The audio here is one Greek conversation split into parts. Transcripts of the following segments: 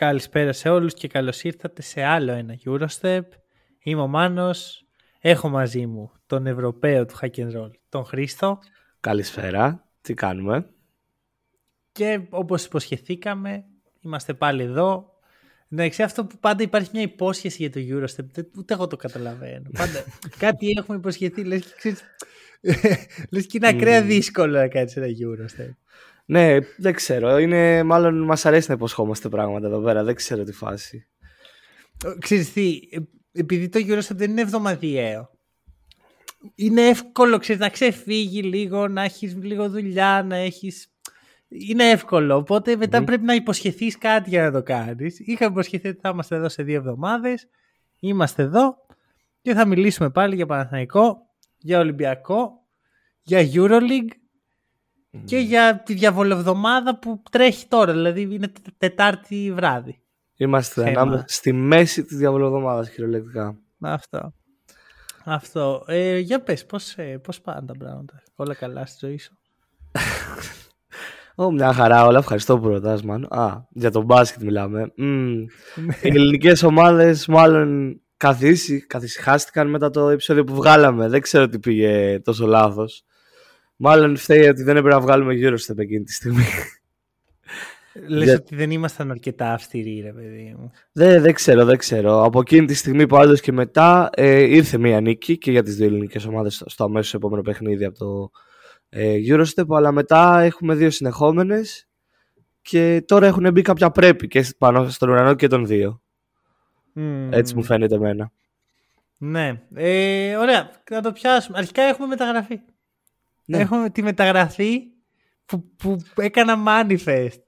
Καλησπέρα σε όλους και καλώς ήρθατε σε άλλο ένα Eurostep. Είμαι ο Μάνος, έχω μαζί μου τον Ευρωπαίο του Hack and Roll, τον Χρήστο. Καλησπέρα, τι κάνουμε; Και όπως υποσχεθήκαμε, είμαστε πάλι εδώ. Εντάξει, αυτό που πάντα υπάρχει μια υπόσχεση για το Eurostep, ούτε εγώ το καταλαβαίνω. Πάντα κάτι έχουμε υποσχεθεί, λες και, ξέρεις, λες και είναι ακραία δύσκολο να κάνεις ένα Eurostep. Ναι, δεν ξέρω. Είναι, μάλλον μας αρέσει να υποσχόμαστε πράγματα εδώ πέρα. Δεν ξέρω τι φάση. Ξέρεις τι, επειδή το Eurostep δεν είναι εβδομαδιαίο. Είναι εύκολο ξέρεις, να ξεφύγει λίγο, να έχεις λίγο δουλειά, να έχεις... Είναι εύκολο, οπότε μετά πρέπει να υποσχεθείς κάτι για να το κάνεις. Είχαμε υποσχεθεί ότι θα είμαστε εδώ σε δύο εβδομάδες. Είμαστε εδώ και θα μιλήσουμε πάλι για Παναθηναϊκό, για Ολυμπιακό, για Euroleague και για τη διαβολευδομάδα που τρέχει τώρα, δηλαδή είναι Τετάρτη βράδυ. Είμαστε ανάμεσα στη μέση της διαβολευδομάδας κυριολεκτικά. Αυτό. Αυτό. Ε, για πες, πώς, ε, πώς πάνε τα πράγματα; Όλα καλά στη ζωή σου; Ω, μια χαρά όλα. Ευχαριστώ που ρωτάς, μάλλον. Α, για τον μπάσκετ μιλάμε. Mm. Οι ελληνικές ομάδες μάλλον καθίσει, καθισχάστηκαν μετά το επεισόδιο που βγάλαμε. Δεν ξέρω τι πήγε τόσο λάθος. Μάλλον φταίει ότι δεν έπρεπε να βγάλουμε γύρω στην εκείνη τη στιγμή. Λες Για... ότι δεν ήμασταν αρκετά αυστηροί, ρε παιδί μου. Δεν, δεν ξέρω, δεν ξέρω. Από εκείνη τη στιγμή που και μετά ε, ήρθε μία νίκη και για τις δύο ελληνικές ομάδες στο αμέσως επόμενο παιχνίδι από το ε, Eurostep, αλλά μετά έχουμε δύο συνεχόμενες και τώρα έχουν μπει κάποια πρέπει και πάνω στον ουρανό και των δύο. Mm. Έτσι μου φαίνεται εμένα. Ναι. Ε, ωραία, να το πιάσουμε. Αρχικά έχουμε μεταγραφή. Ναι. Έχουμε τη μεταγραφή που, που έκανα manifest.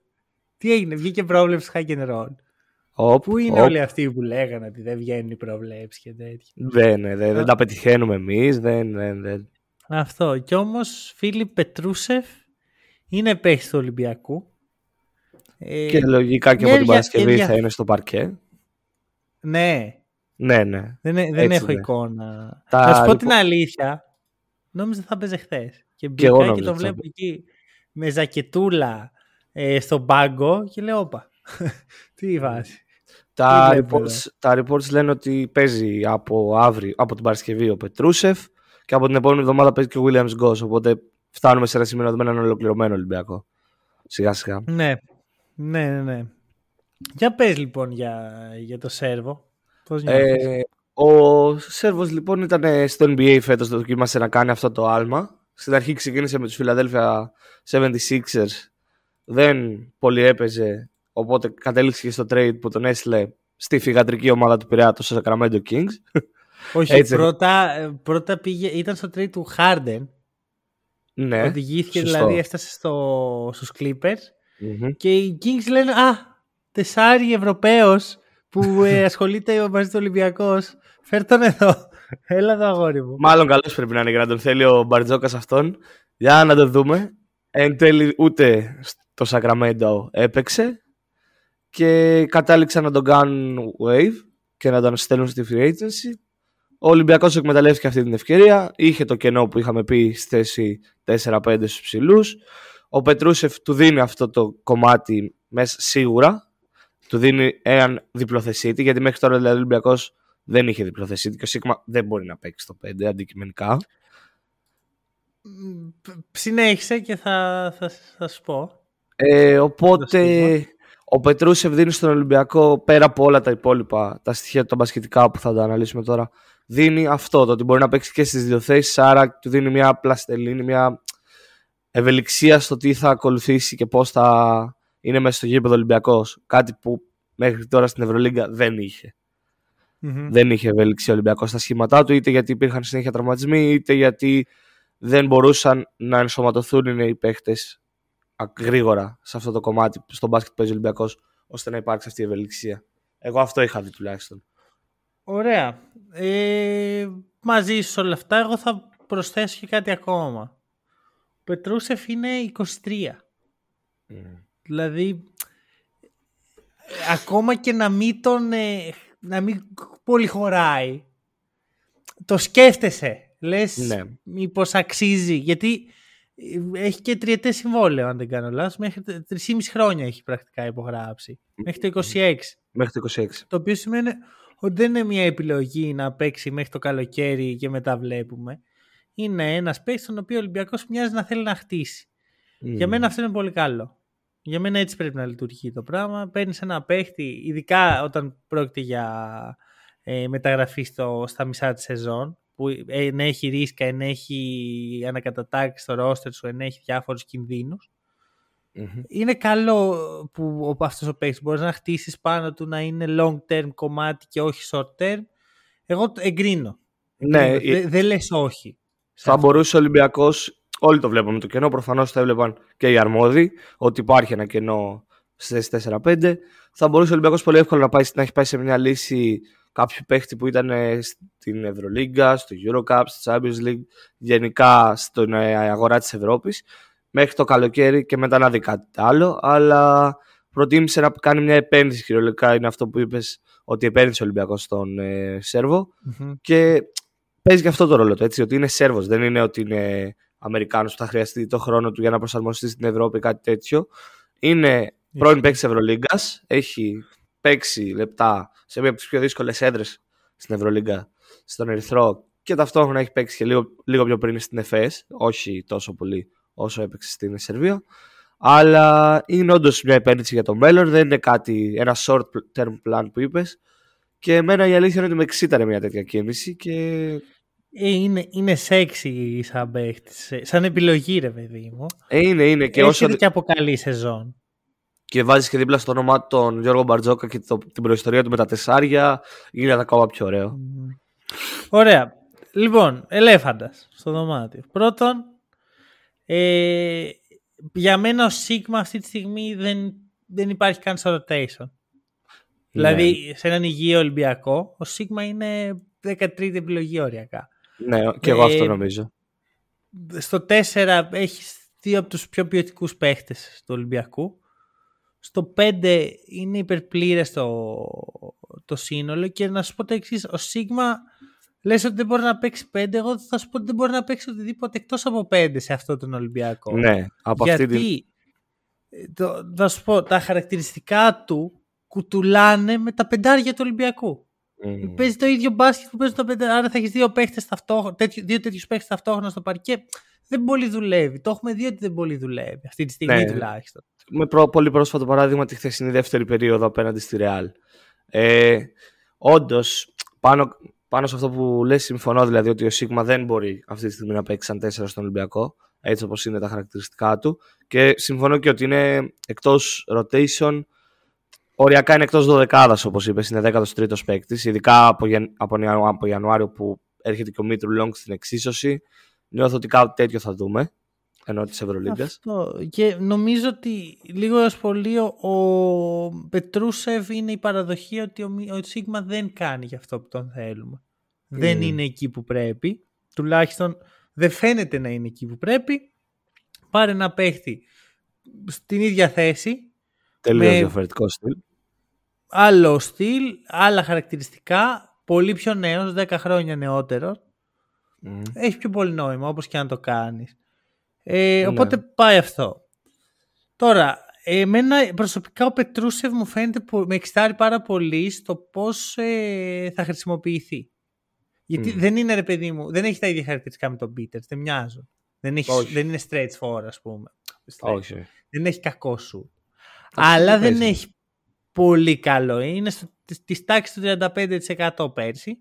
Τι έγινε, βγήκε πρόβλεψη hack and roll. Πού είναι όλοι αυτοί που λέγανε ότι δεν βγαίνουν οι προβλέψει και τέτοια. Δεν, ναι, δεν, δεν τα πετυχαίνουμε εμείς. Δεν, δεν, δεν. Αυτό. Κι όμως Φίλιπ Πετρούσεφ είναι παίχτη του Ολυμπιακού. Ε, και λογικά και από την Παρασκευή θα είναι στο παρκέ. Ναι. Ναι, ναι. Δεν, δεν έχω ναι. εικόνα. Τα... Θα σου πω την αλήθεια. Νόμιζα θα παίζει χθες. Και μπήκα και, και το βλέπω εκεί με ζακετούλα ε, στον πάγκο και λέω όπα. Τι βάση. Τα reports, τα reports λένε ότι παίζει από, αύριο, από την Παρασκευή ο Πετρούσεφ και από την επόμενη εβδομάδα παίζει και ο Williams Goss. Οπότε φτάνουμε σε ένα σημείο να δούμε έναν ολοκληρωμένο Ολυμπιακό. Σιγά σιγά. Ναι, ναι, ναι. ναι. Για πες λοιπόν για, για το Σέρβο. Πώς ε, ο Σέρβος λοιπόν ήταν στο NBA φέτος, το δοκίμασε να κάνει αυτό το άλμα. Στην αρχή ξεκίνησε με τους Philadelphia 76ers, δεν πολύ έπαιζε, οπότε κατέληξε και στο trade που τον έστειλε στη φυγατρική ομάδα του Πειραιά, το Sacramento Kings. Όχι, πρώτα, πρώτα πήγε, ήταν στο trade του Harden. Ναι, Οδηγήθηκε σωστό. δηλαδή, έφτασε στο, στους Clippers και οι Kings λένε «Α, τεσάρι Ευρωπαίος που ε, ασχολείται μαζί του Ολυμπιακός Φέρ τον εδώ. Έλα εδώ, αγόρι μου. Μάλλον καλός πρέπει να είναι για να τον θέλει ο Μπαρτζόκας αυτόν. Για να το δούμε. Εν τέλει, ούτε στο Σακραμέντο έπαιξε και κατάληξαν να τον κάνουν wave και να τον στέλνουν στη free agency. Ο Ολυμπιακός εκμεταλλεύτηκε αυτή την ευκαιρία. Είχε το κενό που είχαμε πει στη θέση 4-5 στους ψηλούς. Ο Πετρούσεφ του δίνει αυτό το κομμάτι μέσα σίγουρα. Του δίνει έναν διπλοθεσίτη γιατί μέχρι τώρα δηλαδή, ο Ολυμπιακός δεν είχε διπλοθεσία και ο Σίγμα δεν μπορεί να παίξει το 5 αντικειμενικά. Συνέχισε και θα, θα, θα σου πω. Ε, οπότε ο Πετρούσεφ δίνει στον Ολυμπιακό πέρα από όλα τα υπόλοιπα, τα στοιχεία τα μπασκετικά που θα τα αναλύσουμε τώρα, δίνει αυτό, το ότι μπορεί να παίξει και στις δύο θέσεις, άρα του δίνει μια πλαστελίνη, μια ευελιξία στο τι θα ακολουθήσει και πώς θα είναι μέσα στο γήπεδο Ολυμπιακός. Κάτι που μέχρι τώρα στην Ευρωλίγκα δεν είχε. Δεν είχε ευέλιξη ο Ολυμπιακός στα σχήματά του, είτε γιατί υπήρχαν συνέχεια τραυματισμοί, είτε γιατί δεν μπορούσαν να ενσωματωθούν οι παίχτες γρήγορα σε αυτό το κομμάτι στον μπάσκετ που παίζει ο Ολυμπιακός, ώστε να υπάρξει αυτή η ευελιξία. Εγώ αυτό είχα δει τουλάχιστον. Ωραία. Ε, μαζί σου όλα αυτά, εγώ θα προσθέσω και κάτι ακόμα. Ο Πετρούσεφ είναι 23. Δηλαδή, ακόμα και να μην τον ε, να μην πολύ χωράει, το σκέφτεσαι. Λες ναι. μήπως αξίζει. Γιατί έχει και τριετές συμβόλαιο, αν δεν κάνω λάθος. Μέχρι 3,5 χρόνια έχει πρακτικά υπογράψει. Μέχρι το 26. Μέχρι το 26. Το οποίο σημαίνει ότι δεν είναι μια επιλογή να παίξει μέχρι το καλοκαίρι και μετά βλέπουμε. Είναι ένας παίκτης τον οποίο ο Ολυμπιακός μοιάζει να θέλει να χτίσει. Για μένα αυτό είναι πολύ καλό. Για μένα έτσι πρέπει να λειτουργεί το πράγμα. Παίρνεις ένα παίχτη, ειδικά όταν πρόκειται για ε, μεταγραφή στο, στα μισά της σεζόν, που ενέχει ρίσκα, ενέχει ανακατατάξει στο ρόστερ σου, ενέχει διάφορους Είναι καλό που αυτός ο παίκτης μπορείς να χτίσεις πάνω του να είναι long term κομμάτι και όχι short term. Εγώ το εγκρίνω. Ναι, δεν δε λες όχι. Θα μπορούσε ο Ολυμπιακός, όλοι το βλέπουμε το κενό, προφανώς το έβλεπαν και οι αρμόδιοι, ότι υπάρχει ένα κενό στις 4-5. Θα μπορούσε ο Ολυμπιακός πολύ εύκολα να, πάει, να έχει πάει σε μια λύση κάποιο παίχτη που ήταν ε, στην Ευρωλίγκα, στο Eurocup, στο Champions League, γενικά στην ε, αγορά της Ευρώπης, μέχρι το καλοκαίρι και μετά να δει κάτι άλλο, αλλά προτίμησε να κάνει μια επένδυση κυριολεκτικά, είναι αυτό που είπες, ότι επένδυσε ο Ολυμπιακός στον ε, σερβο και παίζει και αυτό το ρόλο του, έτσι, ότι είναι Σέρβος, δεν είναι ότι είναι Αμερικάνος που θα χρειαστεί το χρόνο του για να προσαρμοστεί στην Ευρώπη κάτι τέτοιο. Είναι πρώην παίκτης Ευρωλίγκας, έχει παίξει λεπτά σε μία από τις πιο δύσκολες έδρες στην Ευρωλίγκα, στον Ερυθρό και ταυτόχρονα έχει παίξει και λίγο, λίγο πιο πριν στην ΕΦΕΣ, όχι τόσο πολύ όσο έπαιξε στην Σερβία. Αλλά είναι όντως μια επένδυση για το μέλλον, δεν είναι κάτι, ένα short term plan που είπες. Και εμένα η αλήθεια είναι ότι με εξήταρε μια τέτοια κίνηση και. Ε, είναι, είναι sexy σαν παίχτης. Σαν επιλογή, ρε παιδί μου. Ε, είναι, είναι. Και όσο... και από καλή σεζόν και βάζεις και δίπλα στο όνομά τον Γιώργο Μπαρτζόκα και το, την προϊστορία του με τα τεσσάρια, γίνεται ακόμα πιο ωραίο. Ωραία. Λοιπόν, ελέφαντας στο δωμάτιο. Πρώτον, ε, για μένα ο Σίγμα αυτή τη στιγμή δεν, δεν υπάρχει καν στο rotation. Ναι. Δηλαδή, σε έναν υγιή Ολυμπιακό, ο Σίγμα είναι 13η επιλογή οριακά. Ναι, και εγώ αυτό ε, νομίζω. Στο 4 έχεις δύο από τους πιο ποιοτικούς παίχτες του Ολυμπιακού. Στο 5 είναι υπερπλήρες το, το σύνολο και να σου πω το εξής. Ο Σίγμα λες ότι δεν μπορεί να παίξει 5, εγώ θα σου πω ότι δεν μπορεί να παίξει οτιδήποτε εκτός από 5 σε αυτό τον Ολυμπιακό. Ναι, από Γιατί, αυτή την... το, θα σου πω, τα χαρακτηριστικά του κουτουλάνε με τα πεντάρια του Ολυμπιακού. Mm. Παίζει το ίδιο μπάσκετ που παίζει το πεντάρια. Άρα θα έχεις δύο παίχτες ταυτόχρονα, δύο τέτοιους παίχτες ταυτόχρονα στο παρκέ. Δεν πολύ δουλεύει. Το έχουμε δει ότι δεν πολύ δουλεύει αυτή τη στιγμή ναι. τουλάχιστον με προ, πολύ πρόσφατο παράδειγμα τη χθεσινή δεύτερη περίοδο απέναντι στη Ρεάλ. Ε, Όντως, πάνω, πάνω σε αυτό που λες συμφωνώ δηλαδή ότι ο Σίγμα δεν μπορεί αυτή τη στιγμή να παίξει σαν τέσσερα στον Ολυμπιακό έτσι όπως είναι τα χαρακτηριστικά του. Και συμφωνώ και ότι είναι εκτός rotation οριακά είναι εκτός δωδεκάδας όπως είπες είναι δέκατος τρίτος παίκτης, ειδικά από, από, από Ιανουάριο που έρχεται και ο Μήτρου Λόγκ στην εξίσωση. Νιώθω ότι κάτι τέτοιο θα δούμε ενώ της Ευρωλίγκας. Και νομίζω ότι λίγο έως πολύ ο, ο Πετρούσεφ είναι η παραδοχή ότι ο, ο Σίγμα δεν κάνει για αυτό που τον θέλουμε. Δεν είναι εκεί που πρέπει. Τουλάχιστον δεν φαίνεται να είναι εκεί που πρέπει. Πάρε ένα παίχτη στην ίδια θέση. Τελείως με διαφορετικό στυλ. Άλλο στυλ, άλλα χαρακτηριστικά. Πολύ πιο νέος, 10 χρόνια νεότερο. Έχει πιο πολύ νόημα όπως και αν το κάνεις. Ε, ναι. Οπότε πάει αυτό. Τώρα, εμένα προσωπικά ο Πετρούσευ μου φαίνεται που με εξητάρει πάρα πολύ στο πώς ε, θα χρησιμοποιηθεί. Γιατί δεν είναι ρε παιδί μου, δεν έχει τα ίδια χαρακτηριστικά με τον Πίτερ, δεν μοιάζουν. Δεν, έχει, δεν είναι stretch for, ας πούμε. Όχι. Δεν έχει κακό σου. Αλλά δεν έχει πολύ καλό. Είναι της τάξης του 35% περσι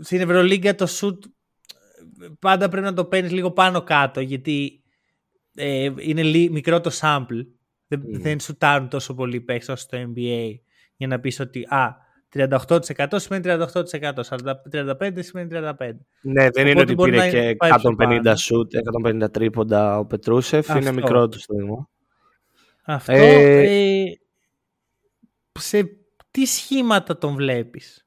Στην Ευρωλίγκα το shoot πάντα πρέπει να το παίρνεις λίγο πάνω κάτω γιατί ε, είναι λίγο μικρό το sample. Δεν, mm. δεν σουτάρουν τόσο πολύ παίχτες όσο στο NBA για να πεις ότι α, 38% σημαίνει 38%, 35% σημαίνει 35%. Ναι, δεν είναι ότι πήρε και 150 σουτ, 150 τρίποντα ο Πετρούσεφ, είναι μικρό του στο δημό. Αυτό. Ε... Ε, σε τι σχήματα τον βλέπεις;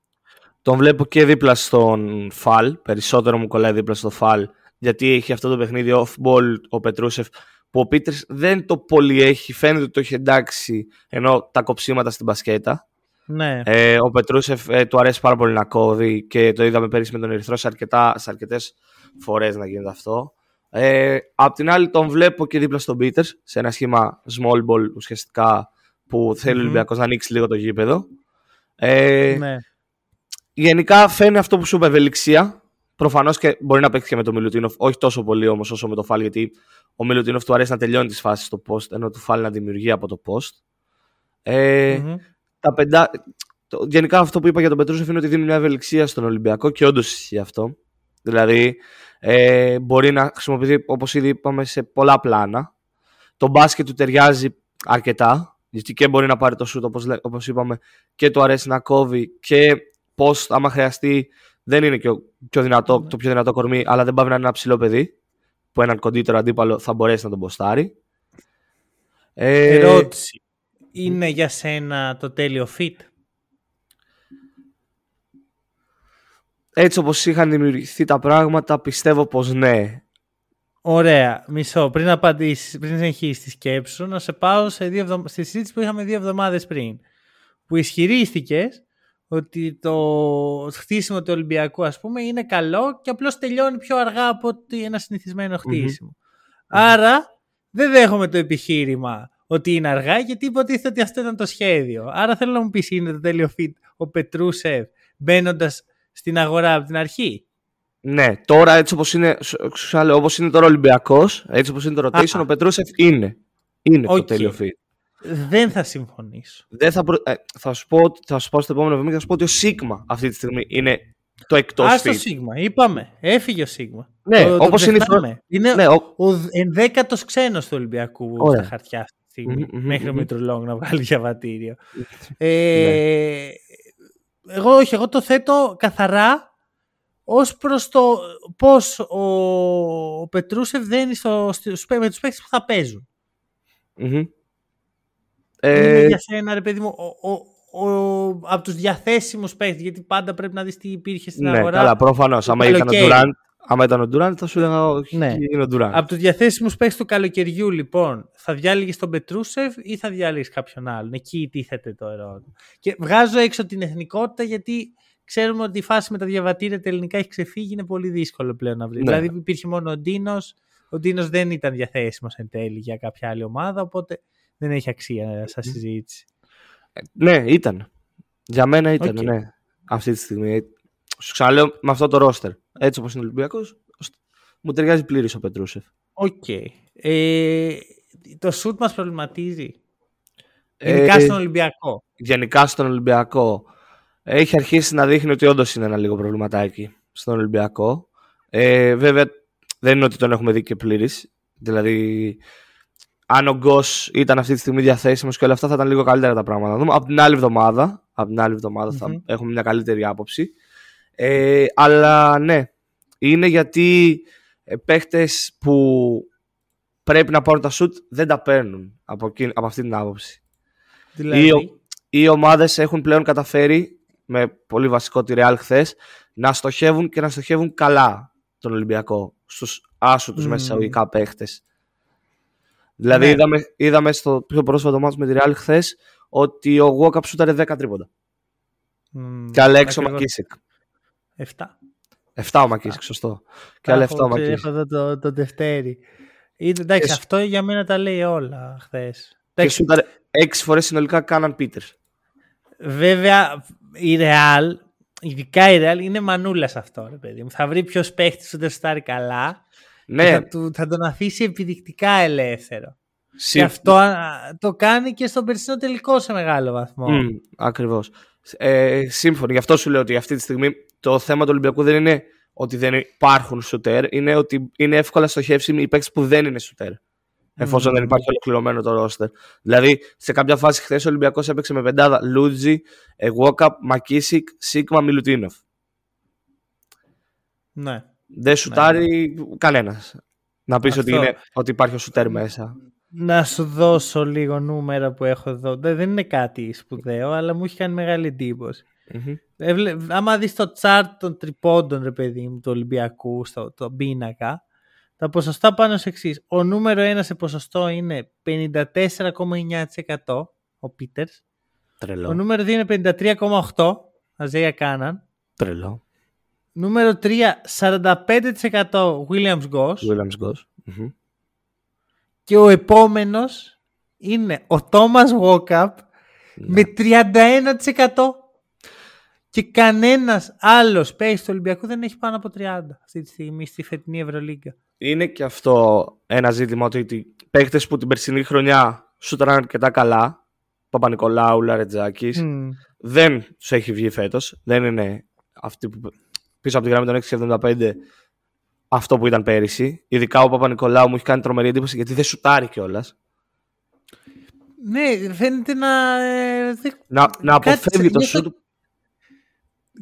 Τον βλέπω και δίπλα στον Φαλ. Περισσότερο μου κολλάει δίπλα στο Φαλ. Γιατί έχει αυτό το παιχνίδι off-ball ο Πετρούσεφ που ο Πίτερ δεν το πολύ έχει. Φαίνεται ότι το έχει εντάξει ενώ τα κοψίματα στην μπασκέτα. Ναι. Ε, ο Πετρούσεφ ε, του αρέσει πάρα πολύ να κόβει και το είδαμε πέρυσι με τον Ερυθρό σε, αρκετά, σε αρκετές φορές να γίνεται αυτό. Ε, απ' την άλλη τον βλέπω και δίπλα στον Peters σε ένα σχήμα small ball ουσιαστικά που θέλει ο Ολυμπιακός να ανοίξει λίγο το γήπεδο. Ε, Ναι. Γενικά φαίνει αυτό που σου είπε ευελιξία. Προφανώς και μπορεί να παίξει και με τον Μιλουτίνοφ, όχι τόσο πολύ όμως όσο με το Φάλ, γιατί ο Μιλουτίνοφ του αρέσει να τελειώνει τις φάσεις στο post, ενώ του Φάλ να δημιουργεί από το post. Ε, Μμμ. τα πεντά... το- Γενικά αυτό που είπα για τον Πετρούσεφ είναι ότι δίνει μια ευελιξία στον Ολυμπιακό και όντως ισχύει αυτό. Δηλαδή ε, μπορεί να χρησιμοποιηθεί όπως ήδη είπαμε σε πολλά πλάνα. Το μπάσκετ του ταιριάζει αρκετά. Γιατί και μπορεί να πάρει το σουτ όπως, λέ- όπως είπαμε και του αρέσει να κόβει και πώς άμα χρειαστεί δεν είναι και ο πιο δυνατό, το πιο δυνατό κορμί αλλά δεν πάει να είναι ένα ψηλό παιδί που έναν κοντύτερο αντίπαλο θα μπορέσει να τον ποστάρει. Ε, Ερώτηση. Είναι για σένα το τέλειο fit; έτσι όπως είχαν δημιουργηθεί τα πράγματα πιστεύω πως ναι. Ωραία, μισό. Πριν απαντήσεις, πριν συνεχίσεις τη σκέψη σου, να σε πάω σε δύο εβδο... στη συζήτηση που είχαμε δύο εβδομάδες πριν. Που ισχυρίστηκες ότι το χτίσιμο του Ολυμπιακού, ας πούμε, είναι καλό και απλώς τελειώνει πιο αργά από ότι ένα συνηθισμένο χτίσιμο. Άρα, δεν δέχομαι το επιχείρημα ότι είναι αργά, γιατί υποτίθεται ότι αυτό ήταν το σχέδιο. Άρα θέλω να μου πεις, είναι το τέλειο fit ο Πετρούσεφ μπαίνοντας στην αγορά από την αρχή; Ναι, τώρα έτσι όπως είναι, σου- σου λέω, όπως είναι τώρα ο Ολυμπιακός, έτσι όπως είναι το rotation, Α. ο Πετρούσεφ είναι. Είναι το Οκ. τέλειο fit. Δεν θα συμφωνήσω. Δεν θα, προ- ε, θα, σου πω, θα σου πω στο επόμενο βήμα και θα σου πω ότι ο Σίκμα αυτή τη στιγμή είναι το εκτός Α το fit. Σίγμα, είπαμε. Έφυγε ο Σίγμα. Ναι, Το- το όπως είναι η ξεχνάμε. Είναι Ναι, ο- ο ενδέκατος ξένος του Ολυμπιακού Ωραία. στα χαρτιά αυτή τη στιγμή. Μμμ, μμμ, μέχρι ο μμμ. Μητρολόγ να βγάλει διαβατήριο. ε, εγώ όχι, εγώ το θέτω καθαρά ως προς το πώς ο, ο Πετρούσεφ δένει στο, στους, με τους παίκτες που θα παίζουν. Μμμ. Είναι Ε, για σένα, ρε παιδί μου, ο, ο, ο, από τους διαθέσιμους παίκτες, γιατί πάντα πρέπει να δεις τι υπήρχε στην ναι, αγορά. καλά, προφανώς. το Άμα ήταν, ο καλοκαίρι. Durant, άμα ήταν ο Durant, θα σου έλεγα όχι, Ναι. είναι ο Durant. Από τους διαθέσιμους παίκτες του καλοκαιριού, λοιπόν, θα διάλεγες τον Πετρούσεφ ή θα διάλεγες κάποιον άλλον; Εκεί τίθεται το ερώτημα. Και βγάζω έξω την εθνικότητα γιατί ξέρουμε ότι η φάση με τα διαβατήρια τα ελληνικά έχει ξεφύγει, είναι πολύ δύσκολο πλέον να βρει. Ναι. Δηλαδή υπήρχε μόνο ο Ντίνος. Ο Ντίνος δεν ήταν διαθέσιμος εν τέλει για κάποια άλλη ομάδα, οπότε δεν έχει αξία σαν συζήτηση. Ναι, ήταν. Για μένα ήταν, Οκ. ναι. Αυτή τη στιγμή. Σου ξαναλέω με αυτό το ρόστερ. Έτσι όπως είναι ο Ολυμπιακός, μου ταιριάζει πλήρως ο Πετρούσεφ. Οκ. Ε, το σουτ μας προβληματίζει. Ε, Ειδικά στον Ολυμπιακό. γενικά στον Ολυμπιακό έχει αρχίσει να δείχνει ότι όντως είναι ένα λίγο προβληματάκι στον Ολυμπιακό. Ε, βέβαια δεν είναι ότι τον έχουμε δει και πλήρης. Δηλαδή, αν ο Γκος ήταν αυτή τη στιγμή διαθέσιμος και όλα αυτά, θα ήταν λίγο καλύτερα τα πράγματα. Να δούμε. Από την άλλη εβδομάδα, από την άλλη εβδομάδα Μμμ. θα έχουμε μια καλύτερη άποψη. Ε, αλλά ναι, είναι γιατί ε, παίχτες που πρέπει να πάρουν τα σουτ δεν τα παίρνουν από, εκείνη- από αυτή την άποψη Δηλαδή, ή ο- οι ομάδες έχουν πλέον καταφέρει με πολύ βασικό τη Real χθες να στοχεύουν και να στοχεύουν καλά τον Ολυμπιακό στους άσου Μμμ. μέσα εισαγωγικά παίχτες. Δηλαδή Ναι. είδαμε, είδαμε στο πιο πρόσφατο μάτς με τη Real χθες ότι ο Walkup σούταρε 10 τρίποντα. μ, Και άλλα 6 ο ακριβώς. Μακίσικ. 7. 7 ο Μακίσικ, σωστό. Και άλλα 7 ο Μακίσικ. Έχω εδώ το, το Δευτέρι. Είναι, εντάξει, Και σου- αυτό για μένα τα λέει όλα χθες. Και σούταρε 6 φορές συνολικά κάναν Πίτερς. Βέβαια, η Real, ειδικά η Real, είναι μανούλας σε αυτό, ρε παιδί μου. Θα βρει ποιος παίχτης που δεν στάρει καλά και Ναι, θα, του, θα τον αφήσει επιδεικτικά ελεύθερο. συ- Και αυτό α, το κάνει και στον περσινό τελικό σε μεγάλο βαθμό. Μμ, ακριβώς. Ε, σύμφωνοι. Γι' αυτό σου λέω ότι αυτή τη στιγμή το θέμα του Ολυμπιακού δεν είναι ότι δεν υπάρχουν σουτέρ, είναι ότι είναι εύκολα στοχεύσιμοι οι παίκτες που δεν είναι σουτέρ. Εφόσον Μμμ. δεν υπάρχει ολοκληρωμένο το ρόστερ. Δηλαδή, σε κάποια φάση χθες ο Ολυμπιακός έπαιξε με πεντάδα Λούτζι, ε, Βόκαπ, Μακίσικ, Σίγμα, Μιλουτίνοφ. Ναι. Δεν σουτάρει κανένας. Να πεις ότι, Αυτό. είναι, ότι υπάρχει ο σουτέρ μέσα. Να σου δώσω λίγο νούμερα που έχω εδώ. Δεν δεν είναι κάτι σπουδαίο, αλλά μου έχει κάνει μεγάλη εντύπωση. Μμμ. Έβλε... Άμα δεις το chart των τριπώντων, ρε παιδί μου, του Ολυμπιακού, στο το πίνακα, τα ποσοστά πάνω σε εξής. Ο νούμερο ένα σε ποσοστό είναι 54,9% ο Πίτερς. Ο Τρελό. νούμερο 2 είναι 53,8% Αζέια Κάναν. Τρελό. Νούμερο 3, 45% Williams Goss. Williams Goss. Μμμ. Και ο επόμενος είναι ο Thomas Walkup με 31%. Και κανένας άλλος παίκτη του Ολυμπιακού δεν έχει πάνω από 30 αυτή τη στιγμή στη φετινή Ευρωλίγκα. Είναι και αυτό ένα ζήτημα ότι οι παίκτες που την περσινή χρονιά σούτραν αρκετά καλά, Παπα-Νικολάου, Λαρετζάκης, Μμ. δεν τους έχει βγει φέτος. Δεν είναι αυτοί που πίσω από τη γραμμή των 6,75 αυτό που ήταν πέρυσι. Ειδικά ο Παπα-Νικολάου μου έχει κάνει τρομερή εντύπωση γιατί δεν σουτάρει κιόλας. Ναι, φαίνεται να... ε, δεν- Να, να Κάτι αποφεύγει το νιώθω- σουτ.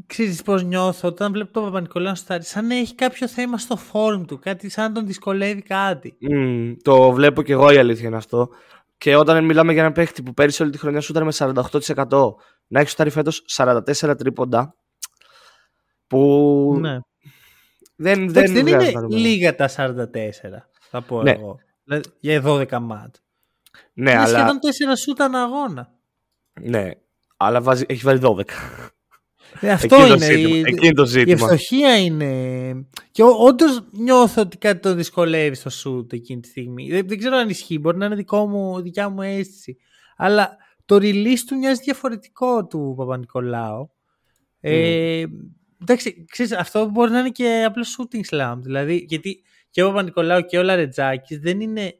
Ξέρεις πώς νιώθω όταν βλέπω τον Παπα-Νικολάου να στάρει, σαν να έχει κάποιο θέμα στο φόρμ του, κάτι σαν να τον δυσκολεύει κάτι. Μμμ, το βλέπω κι εγώ η αλήθεια είναι αυτό. Και όταν μιλάμε για έναν παίχτη που πέρυσι όλη τη χρονιά σούταρε με 48%, να έχει σουτάρει φέτος 44 τρίποντα. Που Ναι. δεν, Εντάξει, δεν, δεν βγάζει είναι τα νούμερα. λίγα τα 44, θα πω Ναι. εγώ. Δηλαδή, για 12 μάτ. Ναι, είναι αλλά, σχεδόν 4 σούτ ανά αγώνα. ναι, αλλά βάζει, έχει βάλει 12. Ε, αυτό Εκεί είναι. το ζήτημα. η- Εκεί είναι το Η ζήτημα. ευστοχία είναι. Και όντως νιώθω ότι κάτι το δυσκολεύει στο σουτ εκείνη τη στιγμή. Δεν, δεν ξέρω αν ισχύει. Μπορεί να είναι δικό μου, δικιά μου αίσθηση. Αλλά το release του μοιάζει διαφορετικό του Παπα-Νικολάου. Ε, εντάξει, ξέρεις, αυτό μπορεί να είναι και απλό shooting slam. Δηλαδή, γιατί και ο Παπα-Νικολάου και ο Λαρετζάκης δεν είναι.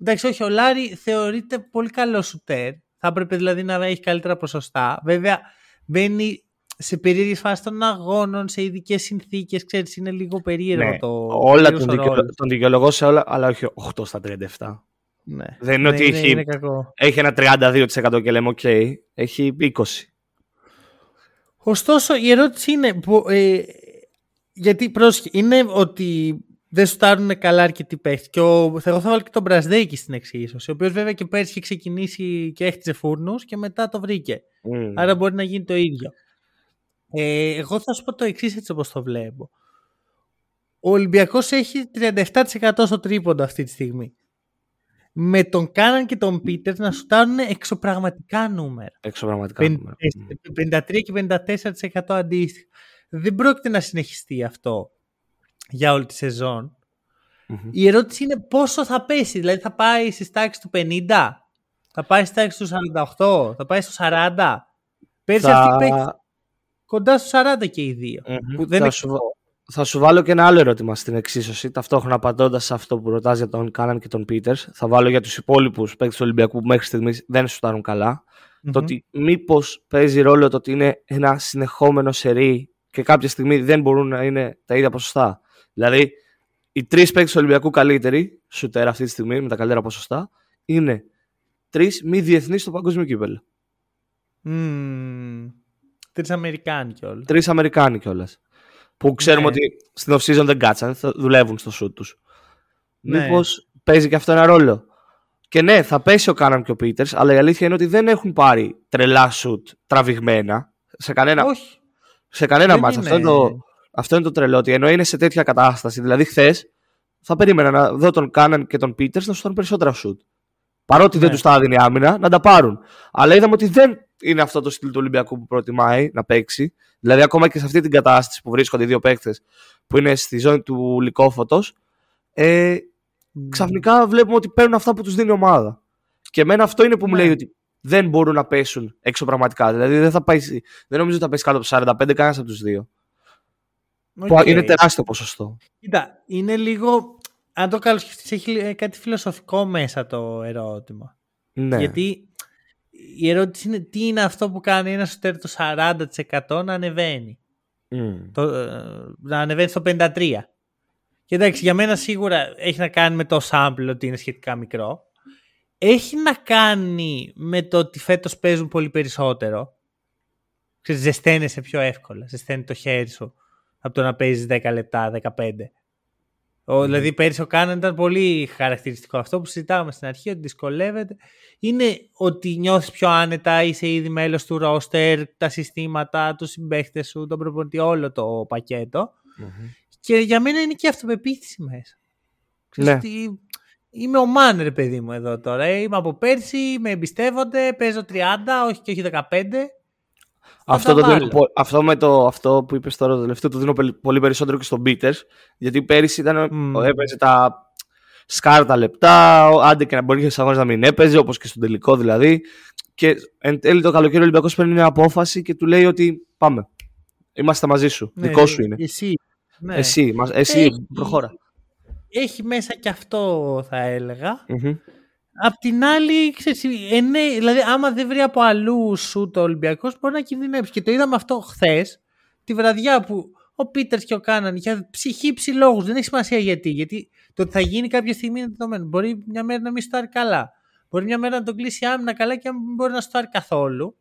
Εντάξει, όχι, ο Λάρη θεωρείται πολύ καλό σουτέρ. Θα έπρεπε δηλαδή να έχει καλύτερα ποσοστά. Βέβαια, μπαίνει σε περίεργε φάσει των αγώνων, σε ειδικές συνθήκες. Ξέρεις, είναι λίγο περίεργο Ναι, το. όλα περίεργος τον, ο δικαιω... ρόλος. τον δικαιολογώ σε όλα, αλλά όχι 8 στα 37. Ναι. Δεν είναι ότι είναι, έχει- είναι κακό. Έχει ένα 32% και λέμε, OK, έχει 20. Ωστόσο, η ερώτηση είναι. που, ε, γιατί πρόσχε, είναι ότι δεν σουτάρουν καλά αρκετοί παίχτες. Και ο, εγώ θα βάλω και τον Μπρασδέκη στην εξίσωση. Ο οποίος βέβαια και πέρσι είχε ξεκινήσει και έχτιζε φούρνους και μετά το βρήκε. Μμ. Άρα μπορεί να γίνει το ίδιο. Ε, εγώ θα σου πω το εξής έτσι όπως το βλέπω. Ο Ολυμπιακός έχει 37% στο τρίποντο αυτή τη στιγμή. Με τον Κάναν και τον Πίτερ να σουτάρουν εξωπραγματικά νούμερα. Έξω πραγματικά. 50, νούμερα. Μμ. 53 και 54% αντίστοιχα. Δεν πρόκειται να συνεχιστεί αυτό για όλη τη σεζόν. Μμμ. Η ερώτηση είναι πόσο θα πέσει. Δηλαδή θα πάει στις τάξεις του 50, θα πάει στις τάξεις του 48, θα πάει στο 40. Πέρσι Θα- αυτή παίξει κοντά στο 40 και οι δύο. Μμμ. Που δεν θα, είναι σου, βα- θα σου βάλω και ένα άλλο ερώτημα στην εξίσωση. Ταυτόχρονα απαντώντας σε αυτό που ρωτάς για τον Κάναν και τον Πίτερς, θα βάλω για τους υπόλοιπους παίκτες του Ολυμπιακού που μέχρι στιγμής δεν σουτάρουν καλά. Το ότι μήπως παίζει ρόλο το ότι είναι ένα συνεχόμενο σερί και κάποια στιγμή δεν μπορούν να είναι τα ίδια ποσοστά. Δηλαδή, οι τρεις παίκτες του Ολυμπιακού καλύτεροι, σουτέρ αυτή τη στιγμή με τα καλύτερα ποσοστά, είναι τρεις μη διεθνείς στο παγκόσμιο κύπελο. Mm. Τρεις Αμερικάνοι κιόλας. Τρεις Αμερικάνοι κιόλας. Που ξέρουμε Ναι. ότι στην off-season δεν κάτσαν, θα δουλεύουν στο shoot τους. Ναι. Μήπως παίζει και αυτό ένα ρόλο. Και ναι, θα πέσει ο Κάναν και ο Πίτερς, αλλά η αλήθεια είναι ότι δεν έχουν πάρει τρελά shoot τραβηγμένα σε κανένα, Όχι. σε κανένα δεν μάτς. είναι- Αυτό, είναι το, αυτό είναι το τρελό. Ότι ενώ είναι σε τέτοια κατάσταση, δηλαδή χθες θα περίμενα να δω τον Κάναν και τον Πίτερς να σου πάρουν περισσότερα shoot. Παρότι δεν Ναι. τους τα έδινε η άμυνα, να τα πάρουν. Αλλά είδαμε ότι δεν είναι αυτό το στυλ του Ολυμπιακού που προτιμάει να παίξει. Δηλαδή, ακόμα και σε αυτή την κατάσταση που βρίσκονται οι δύο παίκτες που είναι στη ζώνη του λικόφωτο, ε, ξαφνικά βλέπουμε ότι παίρνουν αυτά που τους δίνει η ομάδα. Και εμένα αυτό είναι που μου Ναι. λέει ότι δεν μπορούν να πέσουν έξω πραγματικά. Δηλαδή, δεν, θα πάει, δεν νομίζω ότι θα πέσει κάτω από το 45 κανένας από τους δύο. Που Οκ. είναι τεράστιο ποσοστό. Κοίτα, είναι λίγο. Αν το καλοσκεφτείς, έχει ε, κάτι φιλοσοφικό μέσα το ερώτημα. Ναι. Γιατί η ερώτηση είναι τι είναι αυτό που κάνει ένας σουτέρ το 40% να ανεβαίνει. Μμ. Το, ε, να ανεβαίνει στο 53%. Και εντάξει, για μένα σίγουρα έχει να κάνει με το sample ότι είναι σχετικά μικρό. Έχει να κάνει με το ότι φέτος παίζουν πολύ περισσότερο. Ξέρεις, ζεσταίνεσαι πιο εύκολα. Ζεσταίνει το χέρι σου από το να παίζεις 10 λεπτά, 15. Ο, Δηλαδή πέρυσι ο Κάναν ήταν πολύ χαρακτηριστικό αυτό που συζητάμε στην αρχή ότι δυσκολεύεται. Είναι ότι νιώθεις πιο άνετα, είσαι ήδη μέλος του ρόστερ, τα συστήματα, τους συμπαίχτες σου, τον προπονητή, όλο το πακέτο. Μμμ. Και για μένα είναι και αυτοπεποίθηση μέσα. Ξέρεις Ναι. ότι είμαι ο man ρε παιδί μου εδώ τώρα. Ε, Είμαι από πέρσι, με εμπιστεύονται, παίζω 30, όχι και όχι 15. Αυτό, το δίνω, αυτό, με το, αυτό που είπες τώρα το τελευταίο το δίνω πολύ περισσότερο και στον Beaters. Γιατί πέρυσι ήταν, mm. έπαιζε τα σκάρτα λεπτά, άντε και να μπορεί και αγώνε να μην έπαιζε, όπως και στον τελικό δηλαδή. Και εν τέλει το καλοκαίρι ο Ολυμπιακός παίρνει μια απόφαση και του λέει ότι πάμε. Είμαστε μαζί σου. Ναι, Δικό σου είναι. Εσύ. Ναι. Εσύ, εσύ έχει, προχώρα. Έχει μέσα και αυτό θα έλεγα. Mm-hmm. Απ' την άλλη, ξέρεις, ε, ναι, δηλαδή άμα δεν βρει από αλλού σου το Ολυμπιακός, μπορεί να κινδυνεύσει. Και το είδαμε αυτό χθες, τη βραδιά που ο Πίτερς και ο Κάναν για ψυχή λόγους. Δεν έχει σημασία γιατί. Γιατί το ότι θα γίνει κάποια στιγμή είναι δεδομένο. Μπορεί μια μέρα να μην στάρει καλά. Μπορεί μια μέρα να τον κλείσει άμυνα καλά και να μην μπορεί να στάρει καθόλου.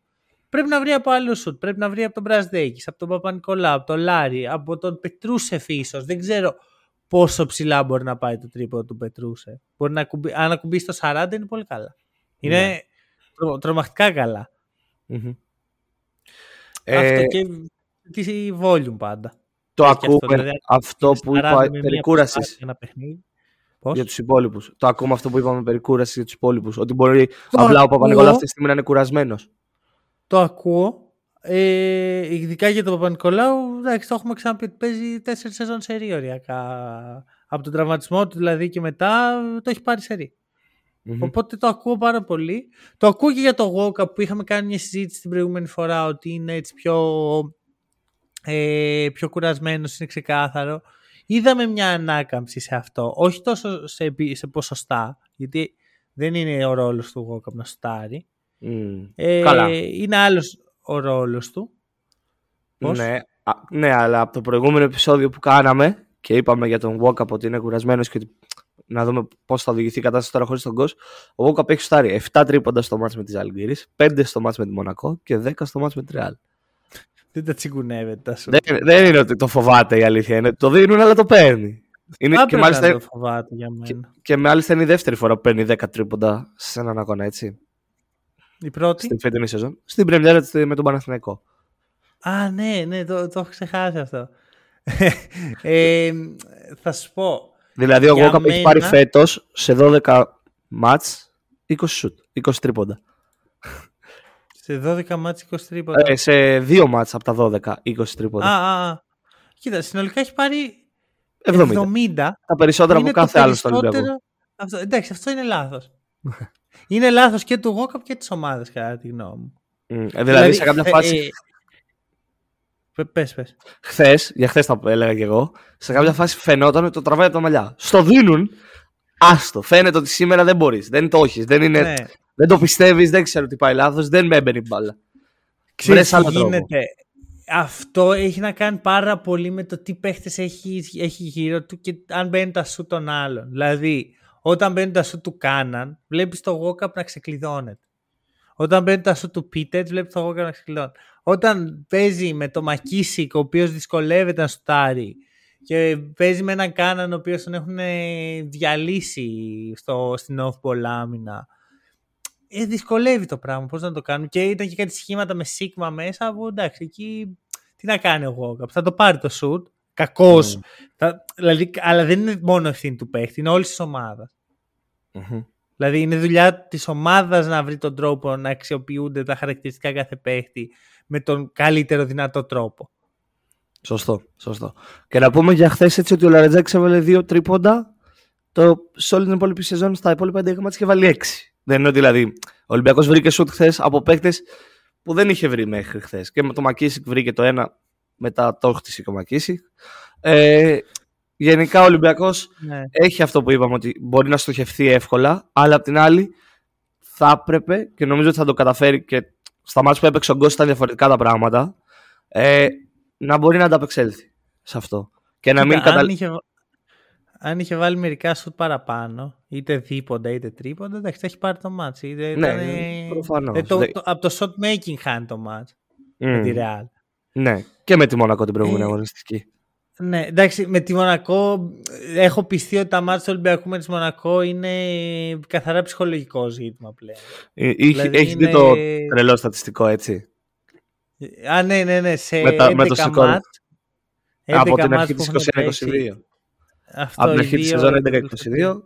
Πρέπει να βρει από άλλου σουτ. Πρέπει να βρει από τον Μπρασδέκη, από τον Παπα-Νικολά, από τον Λάρι, από τον Πετρούσεφ ίσως. Δεν ξέρω πόσο ψηλά μπορεί να πάει το τρίπο του Πετρούσε. Μπορεί να κουμπί, αν ακουμπήσει στο 40 είναι πολύ καλά. Είναι ναι. τρο, τρομακτικά καλά. Mm-hmm. Αυτό ε, και τη volume πάντα. Το ακούμε αυτό, δηλαδή, αυτό που είπα περί κούρασης. Για τους υπόλοιπους. Το ακούμε αυτό που είπαμε περί κούρασης για τους υπόλοιπους. Ότι μπορεί το απλά ο Παπα-Νικολάου αυτή τη στιγμή να είναι κουρασμένος. Το ακούω. Ε, ειδικά για τον Παπα-Νικολάου, εντάξει, το έχουμε ξαναπεί ότι παίζει τέσσερις σεζόν σε οριακά. Από τον τραυματισμό του δηλαδή και μετά το έχει πάρει σε mm Οπότε το ακούω πάρα πολύ. Το ακούω και για το Γόκα που είχαμε κάνει μια συζήτηση την προηγούμενη φορά ότι είναι έτσι πιο, ε, πιο κουρασμένος, είναι ξεκάθαρο. Είδαμε μια ανάκαμψη σε αυτό. Όχι τόσο σε, σε ποσοστά, γιατί δεν είναι ο ρόλος του Γόκα να στάρει. Mm. Ε, Καλά. Είναι άλλος ο ρόλος του. Πώς; Ναι, ναι, αλλά από το προηγούμενο επεισόδιο που κάναμε και είπαμε για τον Walkup ότι είναι κουρασμένος και ότι να δούμε πώς θα οδηγηθεί η κατάσταση τώρα χωρίς τον κόσμο. Ο Walkup έχει στάρει 7 τρίποντα στο μάτς με τη Ζαλγκύρη, 5 στο μάτς με τη Μονακό και 10 στο μάτς με τη Ρεάλ. Δεν τα τσιγκουνεύεται τα σου. Δεν, δεν είναι ότι το φοβάται η αλήθεια. Είναι, το δίνουν αλλά το παίρνει. Είναι, και, μάλιστα, το φοβάται για μένα. Και, και μάλιστα είναι η δεύτερη φορά που παίρνει 10 τρίποντα σε έναν αγώνα, έτσι. Η πρώτη. Στην φετινή σεζόν. Στην πρεμιέρα με τον Παναθηναϊκό. Α, ναι, ναι, το, το έχω ξεχάσει αυτό. ε, θα σου πω. Δηλαδή, ο Γόκαπ έχει πάρει φέτος σε 12 μάτς 20 σουτ, 20 τρίποντα. Σε 12 μάτς 20 τρίποντα. Ε, σε 2 μάτς από τα 12, 20 τρίποντα. Α, α, Κοίτα, συνολικά έχει πάρει 70. 70 τα περισσότερα από κάθε άλλο στο Ολυμπιακό. Αυτό, εντάξει, αυτό είναι λάθος. Είναι λάθος και του Γόκαπ και της ομάδας, κατά τη γνώμη μου. Mm, δηλαδή, σε κάποια ε, φάση. Ε, πες, πες. Χθες, για χθες τα έλεγα και εγώ, σε κάποια φάση φαινόταν ότι το τραβάει από τα μαλλιά. Στο δίνουν, άστο. Φαίνεται ότι σήμερα δεν μπορείς. Δεν το έχεις. Δεν, είναι... ναι. δεν το πιστεύεις, δεν ξέρω τι πάει λάθος, δεν με έμπαινε η μπάλα. Ξέρεις τι γίνεται; Αυτό έχει να κάνει πάρα πολύ με το τι παίχτες έχει, έχει γύρω του και αν μπαίνει τα σου των άλλων. Δηλαδή, όταν μπαίνουν τα σου του Κάναν, βλέπεις το Walkup να ξεκλειδώνεται. Όταν μπαίνουν τα σου του Πίτετς, βλέπεις το Walkup να ξεκλειδώνεται. Όταν παίζει με το Μακίσικ, ο οποίος δυσκολεύεται να στάρει, και παίζει με έναν Κάναν, ο οποίος τον έχουν διαλύσει στο, στην off-ball άμυνα. Ε, δυσκολεύει το πράγμα. Πώς να το κάνουν. Και ήταν και κάτι σχήματα με Σίγμα μέσα που εντάξει, εκεί τι να κάνει ο Walkup. Θα το πάρει το shoot. Κακός. Mm. Δηλαδή, αλλά δεν είναι μόνο ευθύνη του παίχτη, είναι όλης της ομάδας. Mm-hmm. Δηλαδή είναι δουλειά της ομάδας να βρει τον τρόπο να αξιοποιούνται τα χαρακτηριστικά κάθε παίχτη με τον καλύτερο δυνατό τρόπο. Σωστό, σωστό. Και να πούμε για χθες έτσι ότι ο Λαρετζάκης έβαλε δύο τρίποντα. Το σε όλη την υπόλοιπη σεζόν στα υπόλοιπα 11 μάτια και βάλει 6. Δεν είναι ότι δηλαδή ο Ολυμπιακός βρήκε σουτ χθες από παίχτες που δεν είχε βρει μέχρι χθες. Και με το Μακίσικ βρήκε το ένα, μετά το χτίσει και ο Μακίσικ. Ε, Γενικά ο Ολυμπιακός ναι. έχει αυτό που είπαμε ότι μπορεί να στοχευθεί εύκολα, αλλά απ' την άλλη θα έπρεπε και νομίζω ότι θα το καταφέρει και στα μάτια που έπαιξε ο Γκος ήταν διαφορετικά τα πράγματα. Ε, να μπορεί να ανταπεξέλθει σε αυτό. Και να μην αν, είχε, αν είχε βάλει μερικά σουτ παραπάνω, είτε δίποντα είτε τρίποντα, εντάξει, θα έχει πάρει το μάτς. ναι, ήταν, προφανώς. Ε, το, το, από το shot making χάνει το μάτς mm. με τη Real. Ναι, και με τη Μονακό την προηγούμενη ε, αγωνιστική. Ναι, εντάξει, με τη Μονακό έχω πιστεί ότι τα μάτια του Ολυμπιακού με τη Μονακό είναι καθαρά ψυχολογικό ζήτημα πλέον. Ε, δηλαδή έχεις είναι... δει το τρελό στατιστικό, έτσι; Α, ναι, ναι, ναι. Σε με, τα, 11 με το μάτς, Από την αρχή της 21-22. Αυτό από την αρχή της σεζόν 11-22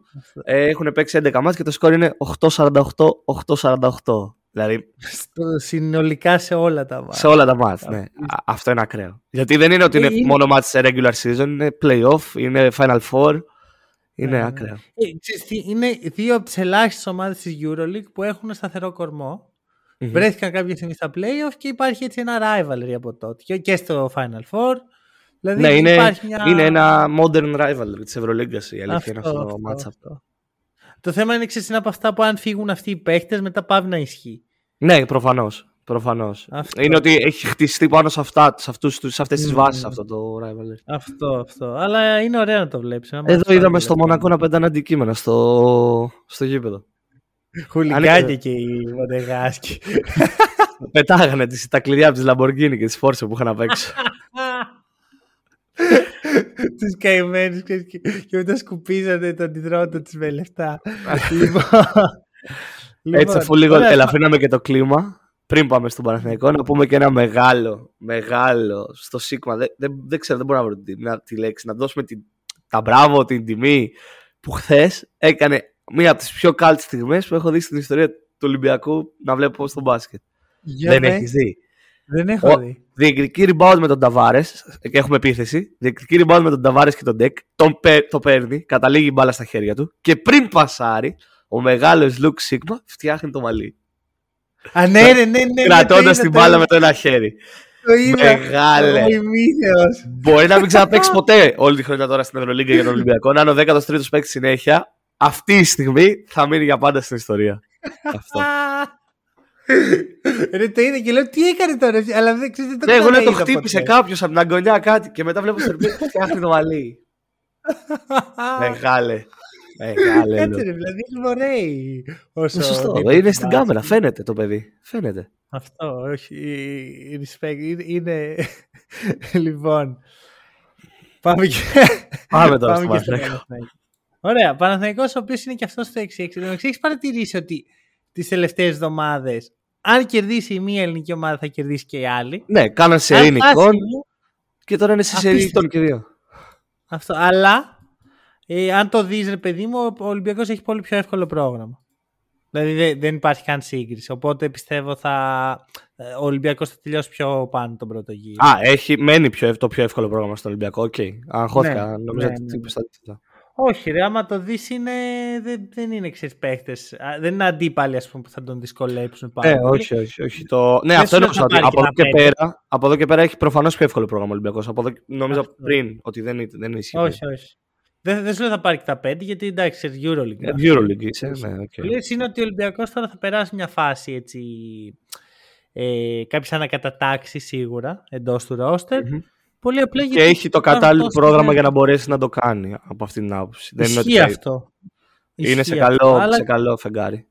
ε, έχουν παίξει 11 μάτς και το σκορ είναι 8-48-8-48. Δηλαδή, Στο, συνολικά σε όλα τα μάτια. σε όλα τα μάτς, ναι. Α, Αυτό είναι ακραίο. Γιατί δεν είναι ότι είναι Ε, είναι- μόνο μάτς σε regular season, είναι playoff, είναι final four. Είναι Ναι, ναι. ακραίο. Ε, ξέρεις τι, είναι δύο από τις ελάχιστες ομάδες της Euroleague που έχουν σταθερό κορμό. Μμμ. Βρέθηκαν κάποια στιγμή στα playoff και υπάρχει έτσι ένα rivalry από τότε. Και, και στο Final Four. Δηλαδή Ναι, είναι, υπάρχει μια... είναι ένα modern rivalry της Ευρωλίγκας η αλήθεια αυτό, είναι αυτό το αυτό, matchup. αυτό. Το θέμα είναι ξέρεις, είναι από αυτά που αν φύγουν αυτοί οι παίχτες, μετά πάβει να ισχύει. Ναι, προφανώς. Προφανώς. Αυτό. Είναι ότι έχει χτιστεί πάνω σε, αυτά, σε, αυτούς, τους- σε αυτές τις Μμμ. βάσεις αυτό το rivalry. Αυτό, αυτό. Αλλά είναι ωραίο να το βλέπεις. Εδώ είδαμε στο Μονακό να πετάνε αντικείμενα στο, στο γήπεδο. Χουλικάνια Ανήκε. και οι Μοντεγάσκοι. Πετάγανε τις, τα κλειδιά από τις Lamborghini και τις Porsche που είχαν απ' έξω. Τους καημένους και, και μετά σκουπίζανε τον υδρότο τη με λεφτά. λοιπόν, Έτσι, αφού λίγο ωραία, ελαφρύναμε και το κλίμα, πριν πάμε στον Παναθηναϊκό, να πούμε και ένα μεγάλο, μεγάλο στο Σίγμα. Δεν, δεν, δεν ξέρω, δεν μπορώ να βρω τη, να- τη λέξη. Να δώσουμε την, τα μπράβο, την τιμή που χθες έκανε μία από τις πιο κάλτ στιγμές που έχω δει στην ιστορία του Ολυμπιακού να βλέπω στο μπάσκετ. για δεν με. έχεις δει. Δεν έχω Ο- δει. Διεκδικεί rebound με τον Ταβάρες και έχουμε επίθεση. Διεκδικεί rebound με τον Ταβάρες και τον Ντεκ. Τον παί- το παίρνει, καταλήγει η μπάλα στα χέρια του και πριν πασάρει, ο μεγάλος Λουκ Σίγμα φτιάχνει το μαλλί. Α, ναι, ναι, ναι, ναι, ναι, Κρατώντας το είδα, την το μπάλα είδα, με το ένα χέρι. Το είδα. Μεγάλε. Ο ημίθεος. Μπορεί να μην ξαναπέξει ποτέ όλη τη χρονιά τώρα στην Ευρωλίγκα για τον Ολυμπιακό. Να είναι ο 13ο παίκτης συνέχεια. Αυτή η στιγμή θα μείνει για πάντα στην ιστορία. Αυτό. Ρε το είδα και λέω τι έκανε τώρα, αλλά δεν ξέρω δεν το Ναι, εγώ λέω το ξαναείδα χτύπησε ποτέ. κάποιος από την αγωνιά κάτι και μετά βλέπω στο ρεπέ φτιάχνει το μαλλί. Μεγάλε. Μεγάλε. Κάτσε λέω. ρε, δηλαδή είναι ωραίοι. όσο Είναι Σωστό. δείχνει Είναι την στην μπάλα. κάμερα. Φαίνεται το παιδί. Φαίνεται. Αυτό, όχι. η- Respect. Είναι. είναι... λοιπόν. Πάμε και. Πάμε τώρα στο και στο Παναθηναϊκό. Παναθηναϊκό. Ωραία. Παναθηναϊκός, ο οποίος είναι και αυτός στο 6-6. Δεν έχει παρατηρήσει ότι τις τελευταίες εβδομάδες, αν κερδίσει η μία ελληνική ομάδα, θα κερδίσει και η άλλη. Ναι, κάναν σε Αν ειρηνικών χάσει, και τώρα είναι σε Απίστευτο. ειρηνικών και δύο. Αυτό. Αλλά ε, αν το δεις, ρε παιδί μου, ο Ολυμπιακός έχει πολύ πιο εύκολο πρόγραμμα. Δηλαδή δεν, δεν υπάρχει καν σύγκριση. Οπότε πιστεύω θα. ε, Ο Ολυμπιακός θα τελειώσει πιο πάνω τον πρώτο γύρο. Α, έχει, μένει πιο, το πιο εύκολο πρόγραμμα στο Ολυμπιακό. Οκ. Αγχώθηκα. Ναι, Νομίζω ναι, ότι ναι, είπες τα αντίθετα. Όχι, ρε, άμα το δεις, είναι... δεν, δεν είναι ξέρεις παίχτες. Δεν είναι αντίπαλοι ας πούμε, που θα τον δυσκολέψουν πάρα Ε, πολύ. όχι, όχι, όχι. Το... Ναι, Δεν αυτό σου είναι λέω ότι θα πάρει από και εδώ, και τα πέντε. πέρα, από εδώ και πέρα έχει προφανώς πιο εύκολο πρόγραμμα ο Ολυμπιακός. Από εδώ, νόμιζα Αυτό. πριν ότι δεν, είναι- δεν ισχύει. όχι, όχι. Δεν, δεν σου λέω θα πάρει και τα πέντε, γιατί εντάξει, ξέρεις, Euroleague. Ε, είναι αυτό. Euroleague είσαι, ναι, οκ. Το λες είναι ότι ο Ολυμπιακός τώρα θα περάσει μια φάση έτσι. Ε, κάποιες ανακατατάξεις σίγουρα εντός του ρόστερ. Μμμ. Πολύ απλά Και γιατί έχει το υπάρχουν κατάλληλο τόσοι πρόγραμμα νέοι. για να μπορέσει να το κάνει από αυτήν την άποψη. Δεν είναι ότι Ισχύει θα- αυτό. είναι σε Ισχύει αυτό. καλό, Αλλά, σε καλό φεγγάρι.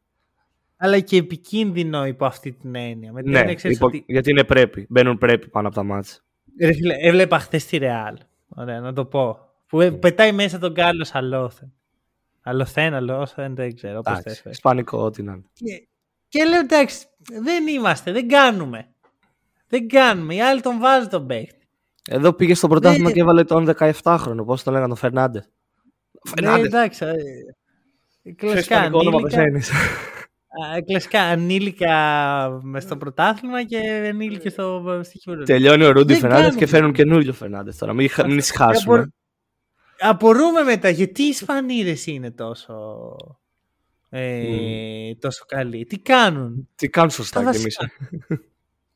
αλλά και επικίνδυνο υπό αυτή την έννοια. Με την Ναι, έννοια, ξέρεις υπο- ότι γιατί είναι πρέπει. Μπαίνουν πρέπει πάνω από τα μάτια. Ρε φίλε, έβλεπα χθες τη Ρεάλ. Ωραία, να το πω. Που ε, πετάει μέσα τον Κάρλος Αλόθεν. Αλοθέν, Αλόθεν, δεν ξέρω. Πώς το Εντάξει, έφερε. Ισπανικό, ό,τι να είναι. Και, και λέω εντάξει, δεν είμαστε, δεν κάνουμε. Δεν κάνουμε. Οι άλλοι τον βάζουν τον παίχτη. Εδώ πήγε στο πρωτάθλημα Ναι. και έβαλε τον 17χρονο. Πώς το λέγανε, τον Φερνάντες. Ναι, Φερνάντε. εντάξει. ε, Ποιο Κλασικά ισπανικό όνομα ανήλικα, πεθαίνει. α, κλασικά ανήλικα μες στο πρωτάθλημα και ενήλικες στο στοιχείο. Τελειώνει ο Ρούντι Δεν Φερνάντες κάνουμε. και φέρνουν καινούριο Φερνάντες τώρα. Μην, χα- μην Απο- ησυχάσουμε. Απορούμε μετά γιατί οι Ισπανίδες είναι τόσο, ε, τόσο καλοί. Τι κάνουν; Τι κάνουν σωστά Τα κι εμείς. βασικά.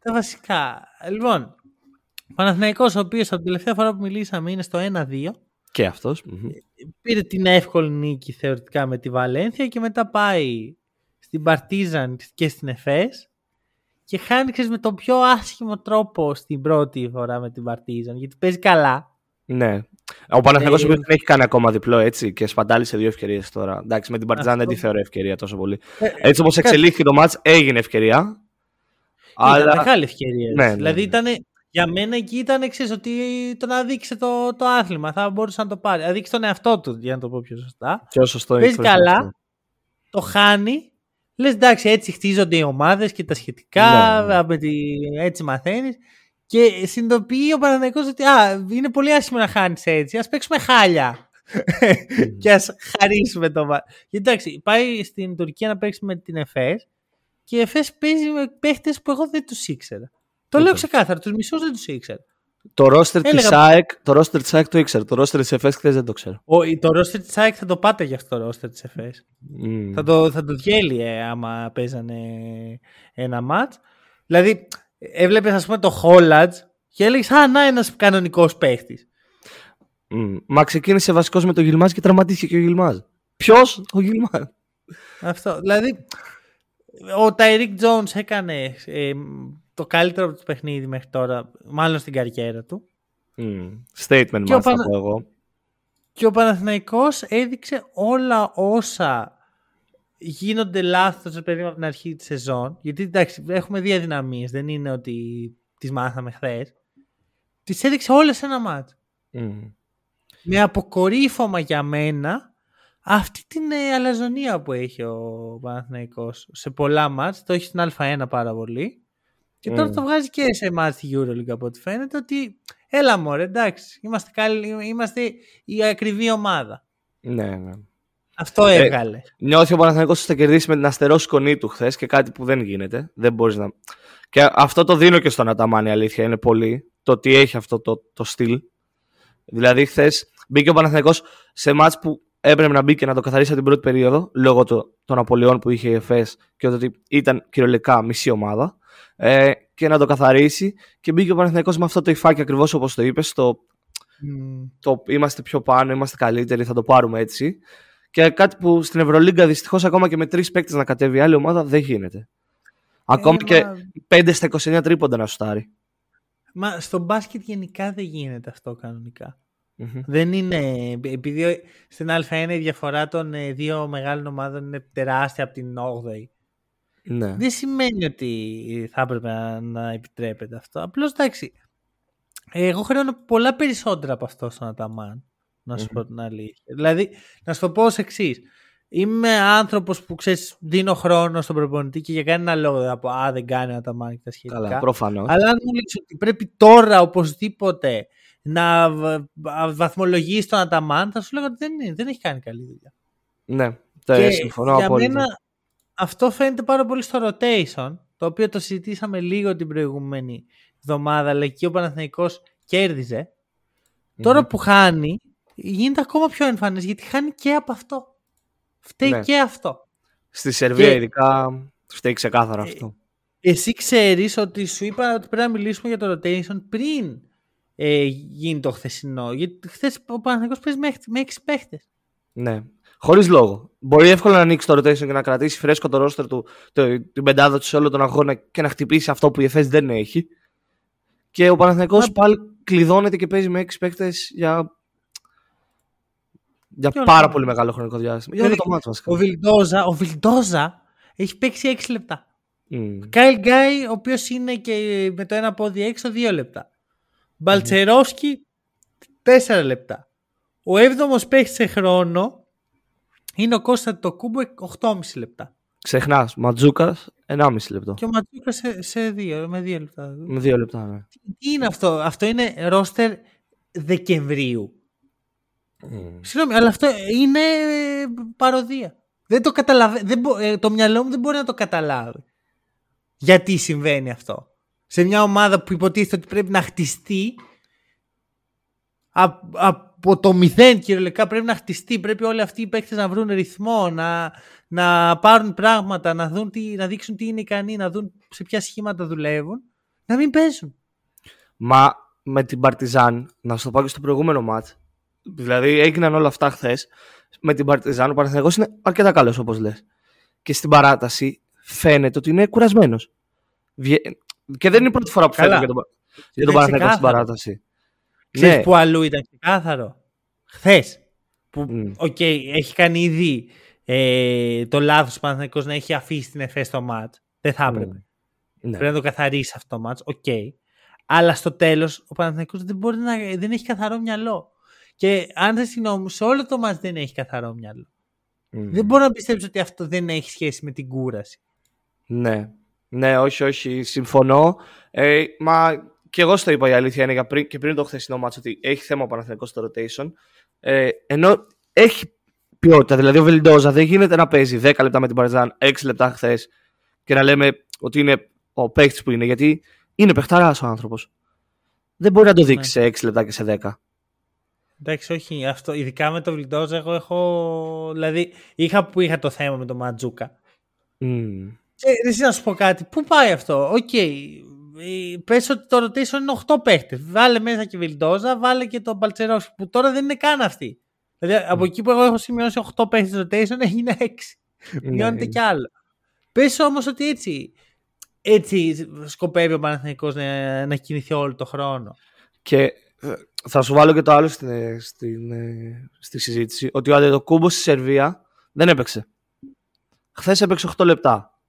Τα βασικά. Λοιπόν, ο Παναθηναϊκός ο οποίος από την τελευταία φορά που μιλήσαμε είναι στο 1-2. Και αυτός. Πήρε την εύκολη νίκη θεωρητικά με τη Βαλένθια και μετά πάει στην Παρτίζαν και στην Εφές και χάνει ξέρεις, με τον πιο άσχημο τρόπο στην πρώτη φορά με την Παρτίζαν γιατί παίζει καλά. Ναι. Ο Παναθηναϊκός Ε, ο οποίος δεν έχει κάνει ακόμα διπλό έτσι και σπαντάλησε δύο ευκαιρίες τώρα. Εντάξει, με την Παρτιζάν δεν Αυτό. τη θεωρώ ευκαιρία τόσο πολύ. Ε, Έτσι όπως εξελίχθηκε το μάτς έγινε ευκαιρία. Ήταν Αλλά μεγάλη ευκαιρία. Ναι, ναι, δηλαδή ναι. ήταν, για μένα εκεί ήταν εξής, ότι το να δείξει το, το άθλημα. Θα μπορούσε να το πάρει. Να δείξει τον εαυτό του, για να το πω πιο σωστά. πιο σωστό Παίζει εκφρασμό καλά. αυτό. Το χάνει. Λες εντάξει, έτσι χτίζονται οι ομάδες και τα σχετικά. Ναι, ναι. Με τη, έτσι μαθαίνεις. Και συνειδητοποιεί ο Παναθηναϊκός ότι α, είναι πολύ άσχημο να χάνεις έτσι. Α παίξουμε χάλια. και ας χαρίσουμε το μάτι. Εντάξει, πάει στην Τουρκία να παίξει με την ΕΦΕΣ και η ΕΦΕΣ παίζει με παίχτες που εγώ δεν τους ήξερα. Το λέω ξεκάθαρα, τους μισούς δεν τους ήξερα. Το ρόστερ της ΑΕΚ το ρόστερ της ΑΕΚ το ήξερα. Το ρόστερ της ΕΦΕΣ χθες δεν το ξέρω. Ο, το ρόστερ της ΑΕΚ θα το πάτε για αυτό το ρόστερ της ΕΦΕΣ. Mm. Θα το, θα το διέλυε άμα παίζανε ένα ματ. Δηλαδή, έβλεπες ας πούμε το Χόλατζ και έλεγες Α, να ένας κανονικός παίχτης. Mm. Μα ξεκίνησε βασικός με τον Γιλμάζ και τραυματίστηκε και ο Γιλμάζ. Ποιος, ο Γιλμάζ. Αυτό. Δηλαδή, ο Ταϊρίκ Τζόουν έκανε ε, το καλύτερο του παιχνίδι μέχρι τώρα, μάλλον στην καριέρα του. Mm. Statement μας Πανα... πω εγώ. Και ο Παναθηναϊκός έδειξε όλα όσα γίνονται λάθος παιδί από την αρχή της σεζόν. Γιατί εντάξει, έχουμε δύο αδυναμίες, δεν είναι ότι τις μάθαμε χθες. Τις έδειξε όλες σε ένα μάτς. Mm. Με αποκορύφωμα για μένα αυτή την ε, αλαζονία που έχει ο Παναθηναϊκός σε πολλά μάτς. Το έχει στην Α1 πάρα πολύ. Και τώρα mm. το βγάζει και σε εμάς στη Euroleague από ό,τι φαίνεται ότι έλα μωρέ εντάξει, είμαστε, καλή, είμαστε η ακριβή ομάδα. Ναι, ναι. Αυτό ε, έβγαλε. Ε, νιώθει ο Παναθηναϊκός ότι θα κερδίσει με την αστερός σκονή του χθες και κάτι που δεν γίνεται. Δεν μπορείς να... Και αυτό το δίνω και στον Αταμάνι, αλήθεια είναι πολύ. Το ότι έχει αυτό το, το στυλ. Δηλαδή, χθες μπήκε ο Παναθηναϊκός σε μάτς που έπρεπε να μπει και να το καθαρίσει από την πρώτη περίοδο λόγω των απολειών που είχε η ΕΦΕΣ και ότι ήταν κυριολεκτικά μισή ομάδα ε, και να το καθαρίσει. Και μπήκε ο Παναθηναϊκός με αυτό το υφάκι ακριβώς όπως το είπες. Το, mm. το είμαστε πιο πάνω, είμαστε καλύτεροι, θα το πάρουμε έτσι. Και κάτι που στην Ευρωλίγκα δυστυχώς ακόμα και με τρεις παίκτες να κατέβει άλλη ομάδα δεν γίνεται. Ακόμα ε, και μα... 5 στα 29 τρίποντα να σουτάρει. Μα στο μπάσκετ γενικά δεν γίνεται αυτό κανονικά. Δεν είναι. Επειδή στην Α1 η διαφορά των ε, δύο μεγάλων ομάδων είναι τεράστια από την 8η. Ναι. Δεν σημαίνει ότι θα έπρεπε να, να επιτρέπεται αυτό. Απλώς εντάξει. Εγώ χρεώνω πολλά περισσότερα από αυτό στον Αταμάν. Να σου πω την αλήθεια. Δηλαδή, να σου το πω ως εξής. Είμαι άνθρωπος που ξέρεις, δίνω χρόνο στον προπονητή και για κανένα λόγο δεν θα πω Α, δεν κάνει ο Αταμάν και τα σχετικά. Καλά, προφανώς. Αλλά αν μου λες ότι πρέπει τώρα οπωσδήποτε να βαθμολογήσει τον Αταμάν, θα σου λέγω ότι δεν, δεν έχει κάνει καλή δουλειά. Ναι, το συμφωνώ απόλυτα. Μένα, αυτό φαίνεται πάρα πολύ στο rotation, το οποίο το συζητήσαμε λίγο την προηγούμενη εβδομάδα, αλλά εκεί ο Παναθηναϊκός κέρδιζε. Τώρα που χάνει, γίνεται ακόμα πιο εμφανές, γιατί χάνει και από αυτό. Φταίει ναι. και αυτό. Στη Σερβία και... ειδικά φταίει ξεκάθαρα ε, αυτό. Εσύ ξέρεις ότι σου είπα ότι πρέπει να μιλήσουμε για το rotation πριν ε, γίνει το χθεσινό. Γιατί χθες ο Παναθηναϊκός παίζει με, με έξι παίχτες. Ναι. Χωρίς λόγο. Μπορεί εύκολα να ανοίξει το rotation και να κρατήσει φρέσκο το roster του, το, την πεντάδα του σε όλο τον αγώνα και να χτυπήσει αυτό που η ΕΦΕΣ δεν έχει. Και ο Παναθηναϊκός Μα... πάλι κλειδώνεται και παίζει με έξι παίκτες για, για πάρα πολύ μεγάλο χρονικό διάστημα. Για το μάτσο Ο Βιλντόζα, ο Βιλντόζα έχει παίξει 6 λεπτά. Mm. Κάιλ Γκάι, ο οποίος είναι και με το ένα πόδι έξω, 2 λεπτά. Μπαλτσερόφσκι, 4 λεπτά. Ο 7ο παίχτης σε χρόνο είναι ο Κώστα το κούμπο 8,5 λεπτά. Ξεχνάς, Ματζούκας 1,5 λεπτό. Και ο Ματζούκας σε, σε δύο, με 2 λεπτά. Με 2 λεπτά, ναι. Τι είναι αυτό, αυτό είναι ρόστερ Δεκεμβρίου. Mm. Συγγνώμη, αλλά αυτό είναι παροδία. Δεν το, καταλαβα... δεν μπο... Ε, το μυαλό μου δεν μπορεί να το καταλάβει. Γιατί συμβαίνει αυτό. Σε μια ομάδα που υποτίθεται ότι πρέπει να χτιστεί από το μηδέν κυριολεκτικά πρέπει να χτιστεί. Πρέπει όλοι αυτοί οι παίκτες να βρουν ρυθμό, να, να πάρουν πράγματα, να, δουν τι, να δείξουν τι είναι ικανοί, να δουν σε ποια σχήματα δουλεύουν. Να μην παίζουν. Μα με την Παρτιζάν, να σου το πω και στο προηγούμενο μάτς. Δηλαδή έγιναν όλα αυτά χθες. Με την Παρτιζάν ο Παναθηναϊκός είναι αρκετά καλός όπως λες. Και στην παράταση φαίνεται ότι είναι κουρασμένος. Και δεν είναι η πρώτη φορά που φαίνεται για τον, για τον Παναθηναϊκό στην παράταση. Ξέρεις ναι. που αλλού ήταν ξεκάθαρο. Χθες. Που, OK, okay, έχει κάνει ήδη ε, το λάθος ο να έχει αφήσει την Εφές στο ματς. Δεν θα έπρεπε. Mm. Πρέπει να το καθαρίσει αυτό το ματς. OK. Okay. Αλλά στο τέλος ο Παναθηναϊκός δεν, μπορεί να, δεν έχει καθαρό μυαλό. Και αν δεν συγγνώμη, σε όλο το ματς δεν έχει καθαρό μυαλό. Δεν μπορώ να πιστέψω ότι αυτό δεν έχει σχέση με την κούραση. Ναι. Ναι, όχι, όχι, συμφωνώ. Ε, μα και εγώ στο είπα η αλήθεια είναι πριν, και πριν το χθεσινό μάτσο ότι έχει θέμα ο Παναθηναϊκός στο rotation. Ε, ενώ έχει ποιότητα. Δηλαδή ο Βελντόζα δεν γίνεται να παίζει 10 λεπτά με την Παρζάν, 6 λεπτά χθες και να λέμε ότι είναι ο παίκτης που είναι. Γιατί είναι παιχταράς ο άνθρωπος. Δεν μπορεί να το δείξει Ναι. σε 6 λεπτά και σε 10. Εντάξει, όχι. Αυτό, ειδικά με το Βιλντόζα, εγώ έχω. Δηλαδή, είχα που είχα το θέμα με τον Μαντζούκα. Μμμ. Και εσύ να σου πω κάτι, πού πάει αυτό. OK. Okay. Πες ότι το rotation είναι 8 παίχτες. Βάλε μέσα και Βιλντόζα, βάλε και τον Μπαλτσερόφσκι που τώρα δεν είναι καν αυτή. Δηλαδή από εκεί που εγώ έχω σημειώσει 8 παίχτες rotation έγινε 6. Μειώνεται Ναι. κι άλλο. Πες όμως ότι έτσι, έτσι σκοπεύει ο Παναθηναϊκός να, να κινηθεί όλο το χρόνο. Και ε, θα σου βάλω και το άλλο στην, ε, στην, ε, στη συζήτηση. Ότι ο Αντετοκούμπος στη Σερβία δεν έπαιξε. Χθες έπαιξε 8 λεπτά.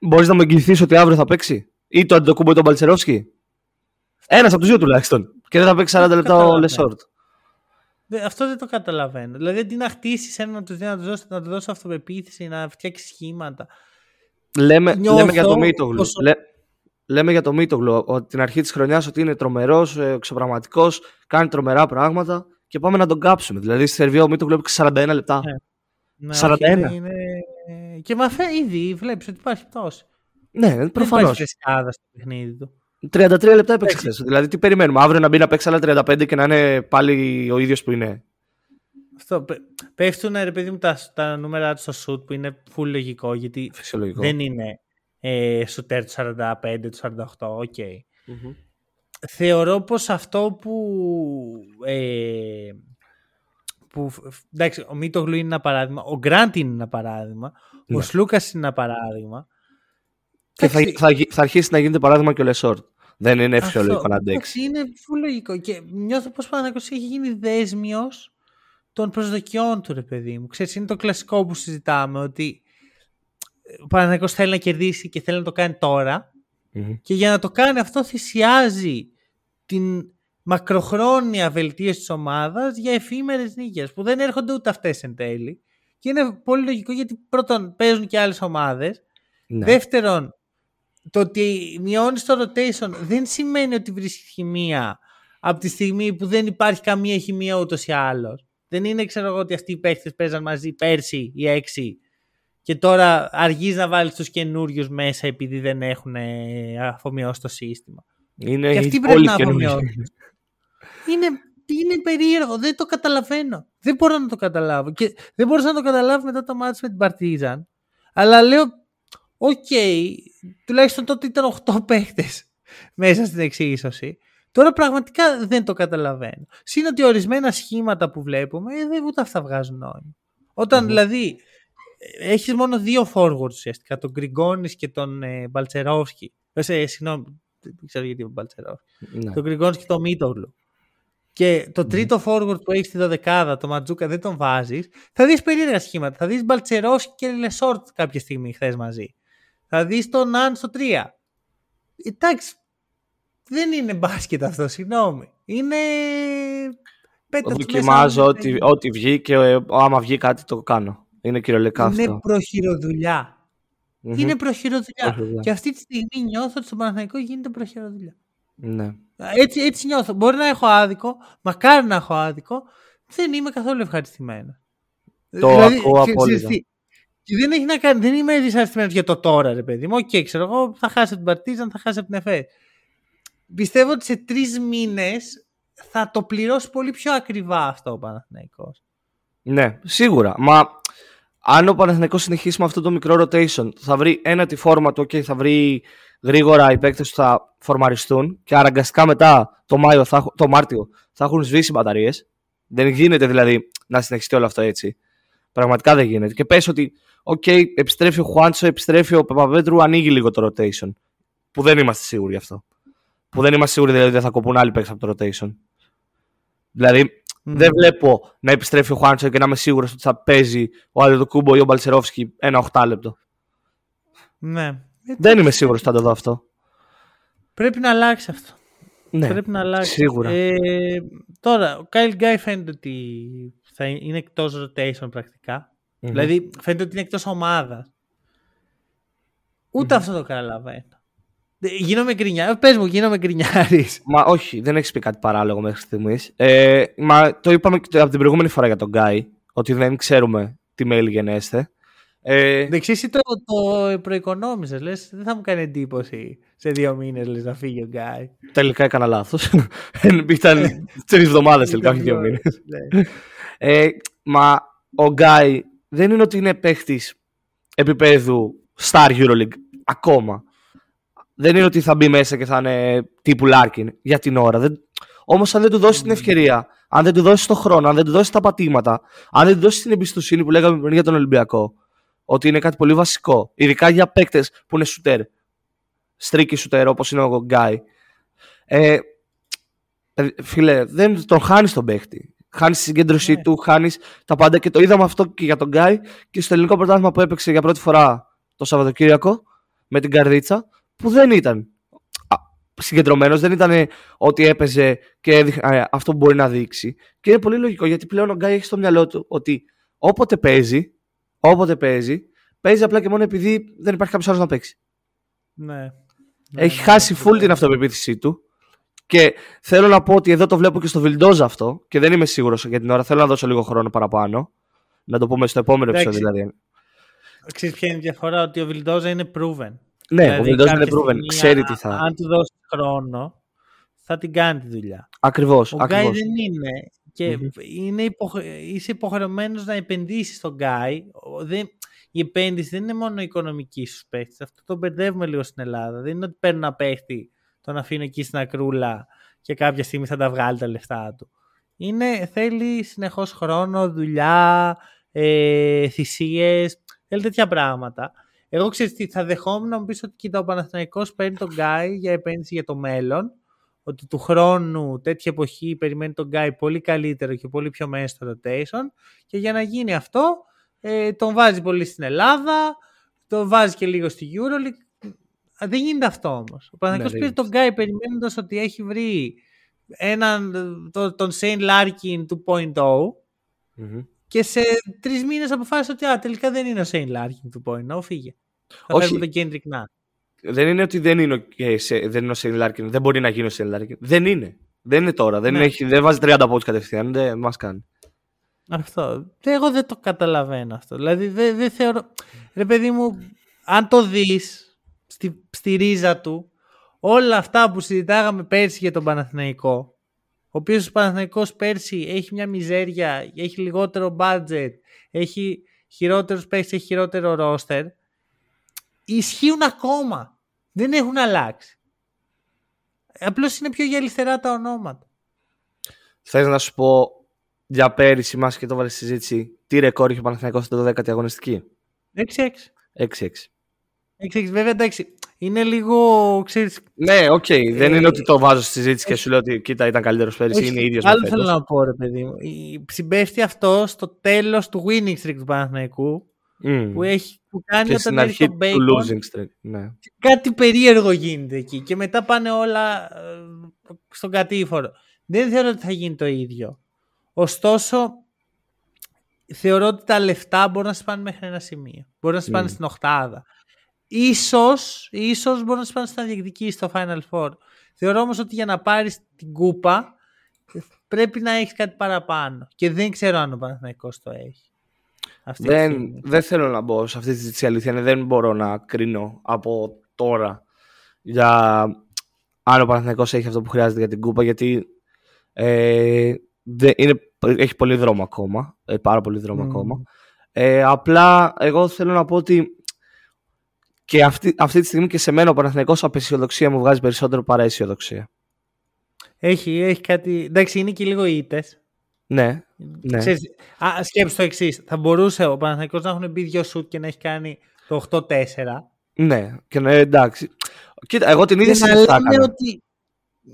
Μπορείς να μου εγγυηθείς ότι αύριο θα παίξει, ή το Αντετοκούμπο ή τον Μπαλτσερόφσκι; Ένας από τους δύο τουλάχιστον. Και δεν θα παίξει 40 λεπτά ο Καταλαβαίνω. Λεσόρτ. Δε- Αυτό δεν το καταλαβαίνω. Δηλαδή αντί να χτίσεις ένα από τους δύο, να τους δώσει, να του δώσει αυτοπεποίθηση, να φτιάξει σχήματα. Λέμε, Νιώθω λέμε για το Μίτογλου. όσο- Λέ, λέμε για το Μίτογλου ότι την αρχή της χρονιάς ότι είναι τρομερός, εξωπραγματικός, κάνει τρομερά πράγματα και πάμε να τον κάψουμε. Δηλαδή στη Σερβία ο Μίτογλου έπαιξε 41 λεπτά. Ναι. Ναι, 41. όχι, είναι- είναι- Και μαθα... ήδη βλέπεις ότι υπάρχει πτώση. Ναι, Δεν προφανώς. υπάρχει φρεσκάδα στο παιχνίδι του. 33 λεπτά έπαιξε Εντάξει. χθες. Δηλαδή τι περιμένουμε, αύριο να μπει να παίξει άλλα 35 και να είναι πάλι ο ίδιος που είναι. Αυτό, πε- πέφτουν ρε παιδί μου τα, τα νούμερα του στο σουτ που είναι full λογικό γιατί Φυσιολογικό. δεν είναι ε, σουτέρ του 45, του 48, οκ. Μμμ. Θεωρώ πως αυτό που, ε, που εντάξει, ο Μίτογλου είναι ένα παράδειγμα, ο Γκραντ είναι ένα παράδειγμα, Ναι. ο Σλούκας είναι ένα παράδειγμα. Και θα, Εντάξει, θα, γι- θα αρχίσει να γίνεται παράδειγμα και ο Λεσόρτ. Δεν είναι αυτό, φυσιολογικό να αντέξει. εντάξει, Είναι full λογικό και νιώθω πως Παναθηναϊκός έχει γίνει δέσμιος των προσδοκιών του ρε παιδί μου. Ξέρεις, είναι το κλασικό που συζητάμε ότι ο Παναγιώτης θέλει να κερδίσει και θέλει να το κάνει τώρα Μμμ. και για να το κάνει αυτό θυσιάζει την μακροχρόνια βελτίωση της ομάδας για εφήμερες νίκες που δεν έρχονται ούτε αυτές εν τέλει και είναι πολύ λογικό γιατί πρώτον παίζουν και άλλες ομάδες Ναι. δεύτερον το ότι μειώνεις το rotation δεν σημαίνει ότι βρίσκει χημεία από τη στιγμή που δεν υπάρχει καμία χημεία ούτως ή άλλως δεν είναι ξέρω εγώ ότι αυτοί οι παίχτες παίζαν μαζί πέρσι οι έξι και τώρα αργείς να βάλεις τους καινούριους μέσα επειδή δεν έχουν ε, αφομοιώσει το σύστημα. Είναι Και αυτοί οι πρέπει όλοι να καινούργιοι. αφομοιώσουν. Είναι, είναι περίεργο, δεν το καταλαβαίνω. Δεν μπορώ να το καταλάβω. Και δεν μπορούσα να το καταλάβω μετά το ματς με την Παρτίζαν. Αλλά λέω, οκ, τουλάχιστον τότε ήταν 8 παίχτες μέσα στην εξίσωση. Τώρα πραγματικά δεν το καταλαβαίνω. Συν ότι ορισμένα σχήματα που βλέπουμε, ε, δεν ούτε αυτά βγάζουν νόημα. Όταν Μμμ. δηλαδή ε, έχεις μόνο δύο forwards ουσιαστικά, τον Γκριγκόνης και τον ε, Μπαλτσερόφσκι. Ε, σε- συγγνώμη, δεν ξέρω γιατί ο Μπαλτσερόφσκι Ναι. τον Γκριγκόνης και τον Μίτογλου. Και το τρίτο forward που έχεις στη δωδεκάδα, το Μαντζούκα, δεν τον βάζεις. Θα δεις περίεργα σχήματα. Θα δεις Μπαλτσερόφσκι και Λεσόρτ κάποια στιγμή χθες μαζί. Θα δεις τον Αν στο 3. Εντάξει. Δεν είναι μπάσκετ αυτό, συγγνώμη. Είναι. Πέτα του μέσα Δοκιμάζω να- ό,τι, ό,τι βγει και ε, άμα βγει κάτι το κάνω. Είναι κυριολεκτικά Είναι αυτό. προχειροδουλειά. Μμμ. Είναι προχειροδουλειά. Προχειροδουλειά. Και αυτή τη στιγμή νιώθω ότι στο Παναθηναϊκό γίνεται προχειροδουλειά. Ναι. Έτσι, έτσι νιώθω. Μπορεί να έχω άδικο, μακάρι να έχω άδικο, δεν είμαι καθόλου ευχαριστημένο. Το ακούω ξε- απόλυτα. ξέρεις τι, και δεν έχει να κάνει, δεν είμαι δυσαρεστημένος για το τώρα, ρε παιδί μου. Οκ, ξέρω εγώ, θα χάσει από την Παρτίζαν, θα χάσει από την Εφές. Πιστεύω ότι σε τρεις μήνες θα το πληρώσει πολύ πιο ακριβά αυτό ο Παναθηναϊκός. Ναι, σίγουρα. Μα αν ο Παναθηναϊκός συνεχίσει με αυτό το μικρό rotation, θα βρει ένα τη φόρμα του, okay, θα βρει γρήγορα οι παίκτες που θα φορμαριστούν και αναγκαστικά μετά το, Μάιο, θα, έχ- το Μάρτιο θα έχουν σβήσει μπαταρίες. Δεν γίνεται δηλαδή να συνεχιστεί όλο αυτό έτσι. Πραγματικά δεν γίνεται. Και πες ότι, οκ, επιστρέφει ο Χουάντσο, επιστρέφει ο Παπαπέτρου, ανοίγει λίγο το rotation. Που δεν είμαστε σίγουροι γι' αυτό. Που δεν είμαστε σίγουροι δηλαδή ότι δεν θα κοπούν άλλοι παίκτες από το rotation. Δηλαδή, δεν βλέπω να επιστρέφει ο Χουάντσο και να είμαι σίγουρος ότι θα παίζει ο Αντετοκούνμπο ή ο Μπαλτσερόφσκι ένα 8λεπτο. Ναι. Ε, Δεν είμαι σίγουρος ότι θα το δω αυτό. Πρέπει να αλλάξει αυτό. Ναι, Πρέπει να αλλάξει. σίγουρα. Ε, τώρα, ο Κάιλ Γκάι φαίνεται ότι θα είναι εκτός rotation πρακτικά. Μμμ. Δηλαδή, φαίνεται ότι είναι εκτός ομάδα. Ούτε αυτό το καταλαβαίνω. Ε, Γίνομαι γκρινιά. Πες μου, γίνομαι γκρινιάρης. Μα όχι, δεν έχεις πει κάτι παράλογο μέχρι στιγμής. Ε, μα το είπαμε και από την προηγούμενη φορά για τον Γκάι, ότι δεν ξέρουμε τι mail γενέστε. Ε, Εντάξει, εσύ το, το προοικονόμησες, λες, δεν θα μου κάνει εντύπωση σε δύο μήνες λες, να φύγει ο Γκάι. τελικά έκανα λάθος. Ήταν τρεις εβδομάδες τελικά, όχι δύο μήνες. Ναι. Ε, μα ο Γκάι δεν είναι ότι είναι παίχτη επίπεδου Star Euroleague ακόμα. Δεν είναι ότι θα μπει μέσα και θα είναι τύπου Λάρκιν για την ώρα. Δεν... Όμως, αν δεν του δώσει την ευκαιρία, αν δεν του δώσει τον χρόνο, αν δεν του δώσει τα πατήματα, αν δεν του δώσει την εμπιστοσύνη που λέγαμε πριν για τον Ολυμπιακό, ότι είναι κάτι πολύ βασικό, ειδικά για παίκτες που είναι σουτέρ, στρίκι σουτέρ όπως είναι ο Γκάι. Ε, ε, φίλε, δεν τον χάνεις τον παίχτη. Χάνεις τη συγκέντρωσή Ναι. του, χάνεις τα πάντα και το είδαμε αυτό και για τον Γκάι και στο ελληνικό πρωτάθλημα που έπαιξε για πρώτη φορά το Σαββατοκύριακο με την Καρδίτσα, που δεν ήταν συγκεντρωμένος, δεν ήταν ότι έπαιζε και έδειχνε ε, αυτό που μπορεί να δείξει. Και είναι πολύ λογικό γιατί πλέον ο Γκάι έχει στο μυαλό του ότι όποτε παίζει, όποτε παίζει, παίζει απλά και μόνο επειδή δεν υπάρχει κάποιος άλλος να παίξει. Ναι. Έχει Ναι, χάσει ναι, full ναι. την αυτοπεποίθησή του. Και θέλω να πω ότι εδώ το βλέπω και στο Βιλντόζα αυτό και δεν είμαι σίγουρος για την ώρα. Θέλω να δώσω λίγο χρόνο παραπάνω. Να το πούμε στο επόμενο Εντάξει. επεισόδιο δηλαδή. Ξέρεις ποια είναι η διαφορά, ότι ο Βιλντόζα είναι proven. Ναι, ο Δηλαδή, Βιλντόζα είναι κάποια proven. στιγμή, Ξέρει α- τι θα. Αν του δώσει χρόνο, θα την κάνει τη δουλειά. Ακριβώς. Ο Γκάι δεν είναι. Και Μμμ. είναι υποχρε... είσαι υποχρεωμένος να επενδύσεις στον Γκάι. Ο- Δεν... Η επένδυση δεν είναι μόνο οικονομική στους παίχτε. Αυτό το μπερδεύουμε λίγο στην Ελλάδα. Δεν είναι ότι παίρνω ένα παίχτη, τον αφήνω εκεί στην ακρούλα και κάποια στιγμή θα τα βγάλει τα λεφτά του. Είναι, θέλει συνεχώς χρόνο, δουλειά, ε, θυσίες, θέλει τέτοια πράγματα. Εγώ ξέρω τι, θα δεχόμουν να μου πεις ότι κοίτα, ο Παναθηναϊκός παίρνει τον Γκάι για επένδυση για το μέλλον ότι του χρόνου τέτοια εποχή περιμένει τον Γκάι πολύ καλύτερο και πολύ πιο μέσα στο rotation και για να γίνει αυτό ε, τον βάζει πολύ στην Ελλάδα, τον βάζει και λίγο στη EuroLeague. Α, Δεν γίνεται αυτό όμως. Ο Παναθηναϊκός δεν πήρε τον Γκάι περιμένοντας ότι έχει βρει έναν, το- τον Σέιν Λάρκιν 2.0 Μμμ. και σε τρεις μήνες αποφάσισε ότι α, τελικά δεν είναι ο Σέιν Λάρκιν 2.0, φύγε. Θα Όχι. φέρουμε τον Kendrick Nunn. Δεν είναι ότι δεν είναι, ο- ε, σε- δεν είναι ο Σέιν Λάρκιν. Δεν μπορεί να γίνει ο Σέιν Λάρκιν. Δεν είναι. Δεν είναι τώρα. Δεν, Ναι. έχει, δεν βάζει 30 πόντους κατευθείαν. Δεν μας κάνει. Αυτό. Δε- Εγώ δεν το καταλαβαίνω αυτό. Δηλαδή δεν δεν θεωρώ. Ρε παιδί μου, αν το δεις στη, στη ρίζα του, όλα αυτά που συζητάγαμε πέρσι για τον Παναθηναϊκό, ο οποίος ο Παναθηναϊκός πέρσι έχει μια μιζέρια, έχει λιγότερο budget, έχει χειρότερους παίχτες, έχει χειρότερο ρόστερ, ισχύουν ακόμα. Δεν έχουν αλλάξει. Απλώς είναι πιο γυαλιστερά τα ονόματα. Θες να σου πω για πέρυσι, μιας και το βάλες στη συζήτηση, τι ρεκόρ είχε ο Παναθηναϊκός στην 12η αγωνιστική; 6-6. 6-6. 6-6. Βέβαια εντάξει. Είναι λίγο. Ξέρεις, Ναι, οκ. δεν Ε, είναι ότι το βάζω στη συζήτηση και σου λέω ότι κοίτα ήταν καλύτερος πέρυσι. όχι, Είναι ίδιος με Άλλο φέτος. θέλω να πω, ρε παιδί μου. Η- Συμπέφτει αυτό στο τέλος του winning streak του Παναθηναϊκού Μμ. που, έχει, που κάνει Και όταν στην έρχεται αρχή το του bacon. losing streak. Ναι. Κάτι περίεργο γίνεται εκεί και μετά πάνε όλα ε, στον κατήφορο. Δεν θεωρώ ότι θα γίνει το ίδιο. Ωστόσο, θεωρώ ότι τα λεφτά μπορούν να σε πάνε μέχρι ένα σημείο. Μπορούν να σε πάνε Μμ. στην οχτάδα. Ίσως, ίσως μπορούν να σε πάνε στα διεκδικήσει στο Final Four. Θεωρώ όμως ότι για να πάρεις την κούπα πρέπει να έχεις κάτι παραπάνω. Και δεν ξέρω αν ο Παναθηναϊκός το έχει. Αυτή τη Δεν, στιγμή. δεν θέλω να μπω σε αυτή τη συζήτηση. η Αλήθεια είναι δεν μπορώ να κρίνω από τώρα για αν ο Παναθηναϊκός έχει αυτό που χρειάζεται για την κούπα γιατί ε, δεν- είναι, έχει πολύ δρόμο ακόμα. ε, πάρα πολύ δρόμο Μμμ. ακόμα. Ε, απλά εγώ θέλω να πω ότι και αυτή, αυτή τη στιγμή και σε μένα ο Παναθηναϊκός απαισιοδοξία μου βγάζει περισσότερο παρά αισιοδοξία. Έχει, έχει κάτι... Εντάξει, είναι και λίγο ήττες. Ναι, ναι. Ξέρεις, α, σκέψου το εξής. Θα μπορούσε ο Παναθηναϊκός να έχουν μπει δύο σουτ και να έχει κάνει το 8-4. ναι. Και ναι, εντάξει. Κοίτα, εγώ την ίδια Και να συζήτηση θα λέμε έκανα. ότι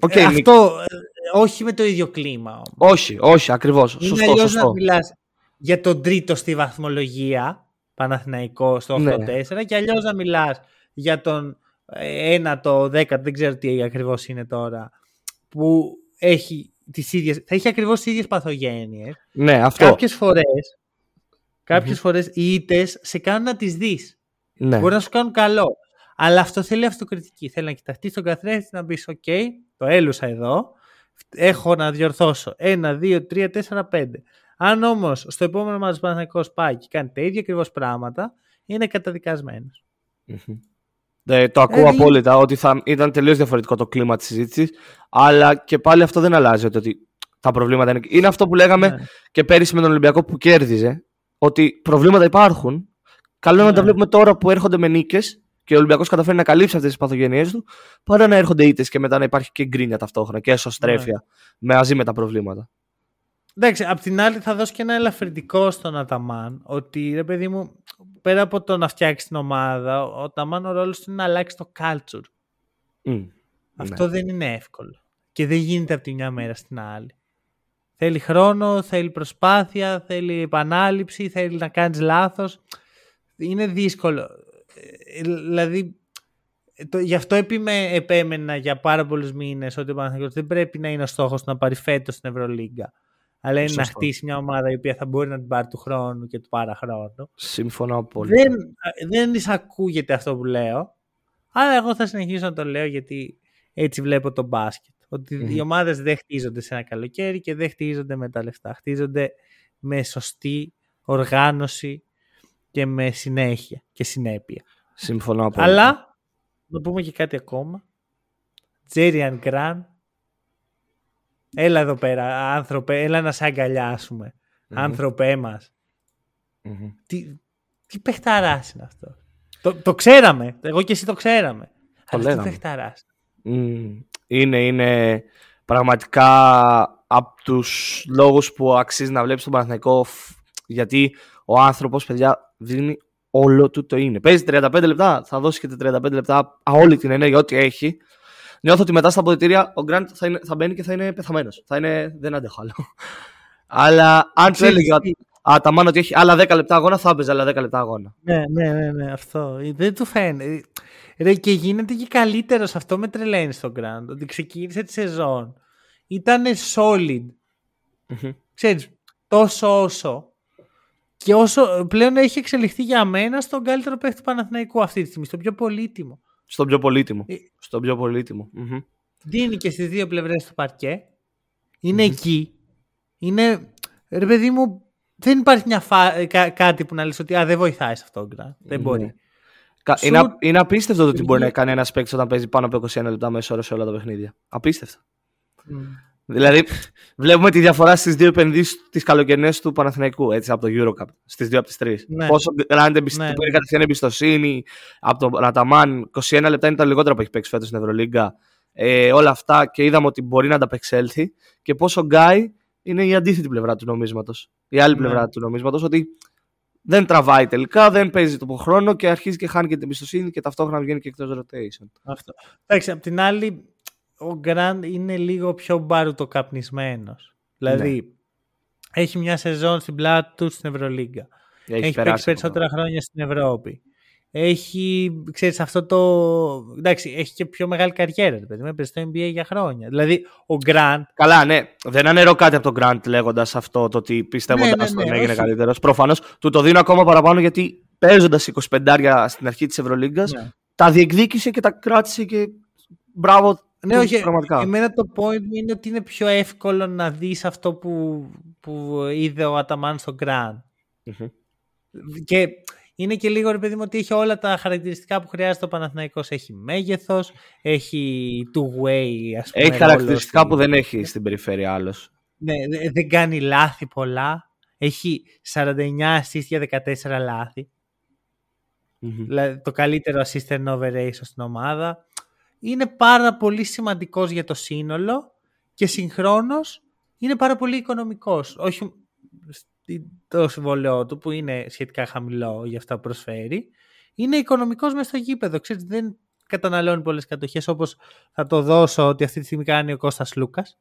Οκ, ε, μη- αυτό ε, όχι με το ίδιο κλίμα όμως. Όχι, όχι, ακριβώς. Είναι Σωστό, αλλιώς σωστό. να μιλάς για τον τρίτο στη βαθμολογία Παναθηναϊκό στο 8-4 Ναι. και αλλιώς να μιλάς για τον ε, ένατο, δέκατο, δεν ξέρω τι ακριβώς είναι τώρα, που έχει τις ίδιες, θα έχει ακριβώς τις ίδιες παθογένειες. Ναι, αυτό. Κάποιες φορές, κάποιες φορές οι ήττες σε κάνουν να τις δεις. Ναι. Μπορεί να σου κάνουν καλό. Αλλά αυτό θέλει αυτοκριτική. Θέλει να κοιταχτείς στον καθρέφτη να πεις: Οκ, το έλουσα εδώ. Έχω να διορθώσω. Ένα, δύο, τρία, τέσσερα, πέντε. Αν όμως στο επόμενο μα Παναθηναϊκός πάει και κάνει τα ίδια ακριβώς πράγματα, είναι καταδικασμένος. Ναι, το ακούω ε, απόλυτα ότι θα ήταν τελείως διαφορετικό το κλίμα της συζήτησης. Αλλά και πάλι αυτό δεν αλλάζει ότι τα προβλήματα είναι. Είναι αυτό που λέγαμε ναι. και πέρυσι με τον Ολυμπιακό που κέρδιζε. Ότι προβλήματα υπάρχουν. Καλό είναι να τα ναι. βλέπουμε τώρα που έρχονται με νίκες και ο Ολυμπιακός καταφέρει να καλύψει αυτές τις παθογένειέ του, παρά να έρχονται ήττες και μετά να υπάρχει και γκρίνια ταυτόχρονα και εσωστρέφεια ναι. μαζί με τα προβλήματα. Εντάξει, απ' την άλλη θα δώσω και ένα ελαφρυντικό στον Αταμάν. Ότι ρε παιδί μου, πέρα από το να φτιάξεις την ομάδα, ο Αταμάν ο ρόλος του είναι να αλλάξει το culture. Αυτό ναι. δεν είναι εύκολο. Και δεν γίνεται από τη μια μέρα στην άλλη. Θέλει χρόνο, θέλει προσπάθεια, θέλει επανάληψη, θέλει να κάνεις λάθος. Είναι δύσκολο. Ε, δηλαδή, το, γι' αυτό επίμε, επέμενα για πάρα πολλούς μήνες ότι ο δεν πρέπει να είναι ο στόχος να πάρει φέτος στην Ευρωλίγκα. Αλλά είναι να χτίσει μια ομάδα η οποία θα μπορεί να την πάρει του χρόνου και του πάρα χρόνου. Συμφωνώ πολύ. Δεν, δεν εισακούγεται αυτό που λέω. Αλλά εγώ θα συνεχίσω να το λέω γιατί έτσι βλέπω το μπάσκετ. οι ομάδες δεν χτίζονται σε ένα καλοκαίρι και δεν χτίζονται με τα λεφτά. Χτίζονται με σωστή οργάνωση και με συνέχεια και συνέπεια. Συμφωνώ πολύ. Αλλά να πούμε και κάτι ακόμα. Τζέριαν Γκραν Έλα εδώ πέρα, άνθρωπε, έλα να σε αγκαλιάσουμε. Mm-hmm. Άνθρωπέ μας. Mm-hmm. Τι, τι παιχταράς είναι αυτό. Το, το ξέραμε. Εγώ και εσύ το ξέραμε. Το Αλλά τι παιχταράς. Mm. Είναι, είναι πραγματικά από τους λόγους που αξίζει να βλέπεις τον Παναθηναϊκό γιατί ο άνθρωπος, παιδιά, δίνει όλο του το είναι. Παίζει 35 λεπτά, θα δώσει και τα 35 λεπτά όλη την ενέργεια, ό,τι έχει νιώθω ότι μετά στα αποδητήρια ο Γκραντ θα, θα μπαίνει και θα είναι πεθαμένος. Θα είναι. Δεν αντέχω άλλο. Αλλά αν του έλεγε τα μάνα ότι έχει άλλα 10 λεπτά αγώνα, θα έπαιζε άλλα 10 λεπτά αγώνα. Ναι, ναι, ναι, ναι αυτό. Δεν του φαίνεται. Ρε, και γίνεται και καλύτερο αυτό με τρελαίνει στον Γκραντ. Ότι ξεκίνησε τη σεζόν. Ήταν solid. Mm-hmm. Ξέρεις, τόσο όσο. Και όσο πλέον έχει εξελιχθεί για μένα στον καλύτερο παίχτη του Παναθηναϊκού αυτή τη στιγμή, στο πιο πολύτιμο. Στον πιο πολύτιμο. Ε, στον πιο πολύτιμο. Δίνει και στις δύο πλευρές του παρκέ. ειναι εκεί. Είναι. Ρε παιδί μου, δεν υπάρχει μια φα... κάτι που να λες ότι α, δεν βοηθάει σε αυτό. Δεν μπορεί. Είναι, είναι απίστευτο το ότι μπορεί να κάνει ένας παίκτης όταν παίζει πάνω από 21 λεπτά μέσα σε όλα τα παιχνίδια. Απίστευτο. Δηλαδή, βλέπουμε τη διαφορά στις δύο επενδύσεις της καλοκαιρινές του Παναθηναϊκού έτσι, από το Eurocup. Στις δύο από τις τρεις. Ναι. Πόσο grande εμπιστοσύνη, ναι. κατευθείαν εμπιστοσύνη από τον Ραταμάν. 21 λεπτά είναι τα λιγότερα που έχει παίξει φέτος στην Ευρωλίγκα. Ε, όλα αυτά και είδαμε ότι μπορεί να ανταπεξέλθει. Και πόσο Γκάι είναι η αντίθετη πλευρά του νομίσματος. Η άλλη ναι. πλευρά του νομίσματος. Ότι δεν τραβάει τελικά, δεν παίζει το χρόνο και αρχίζει και χάνει και την εμπιστοσύνη και ταυτόχρονα βγαίνει και εκτός rotation. Αυτό. Εντάξει, απ' την άλλη, ο Γκραντ είναι λίγο πιο μπάρουτο-καπνισμένος. Δηλαδή, ναι. έχει μια σεζόν στην πλάτη του στην Ευρωλίγκα. Έχει, έχει παίξει περισσότερα χρόνια στην Ευρώπη. Έχει, ξέρεις, αυτό το... Εντάξει, έχει και πιο μεγάλη καριέρα, παιδί μου. στο NBA για χρόνια. Δηλαδή, ο Γκραντ... Καλά, ναι. Δεν αναιρώ κάτι από τον Γκραντ λέγοντας αυτό, το ότι πιστεύοντας ναι, ναι, ναι, έγινε καλύτερος. Προφανώς του το δίνω ακόμα παραπάνω γιατί παίζοντας 25 στην αρχή της Ευρωλίγκας, ναι. τα διεκδίκησε και τα κράτησε και μπράβο ναι, όχι. Πραγματικά. Εμένα το point μου είναι ότι είναι πιο εύκολο να δεις αυτό που, που είδε ο Αταμάν στο Grand. Και είναι και λίγο ρε παιδί μου ότι έχει όλα τα χαρακτηριστικά που χρειάζεται ο Παναθηναϊκός. Έχει μέγεθος, έχει two-way ας πούμε. Έχει χαρακτηριστικά που δεν έχει στην περιφέρεια άλλος. Ναι, δεν κάνει λάθη πολλά. Έχει 49 assist για 14 λαθη Δηλαδή το καλύτερο assist turnover ratio στην ομάδα είναι πάρα πολύ σημαντικός για το σύνολο και συγχρόνως είναι πάρα πολύ οικονομικός. Όχι το συμβολέο του που είναι σχετικά χαμηλό για αυτά που προσφέρει. Είναι οικονομικός μέσα στο γήπεδο. Ξέρετε, δεν καταναλώνει πολλές κατοχές όπως θα το δώσω ότι αυτή τη στιγμή κάνει ο Κώστας Λούκας.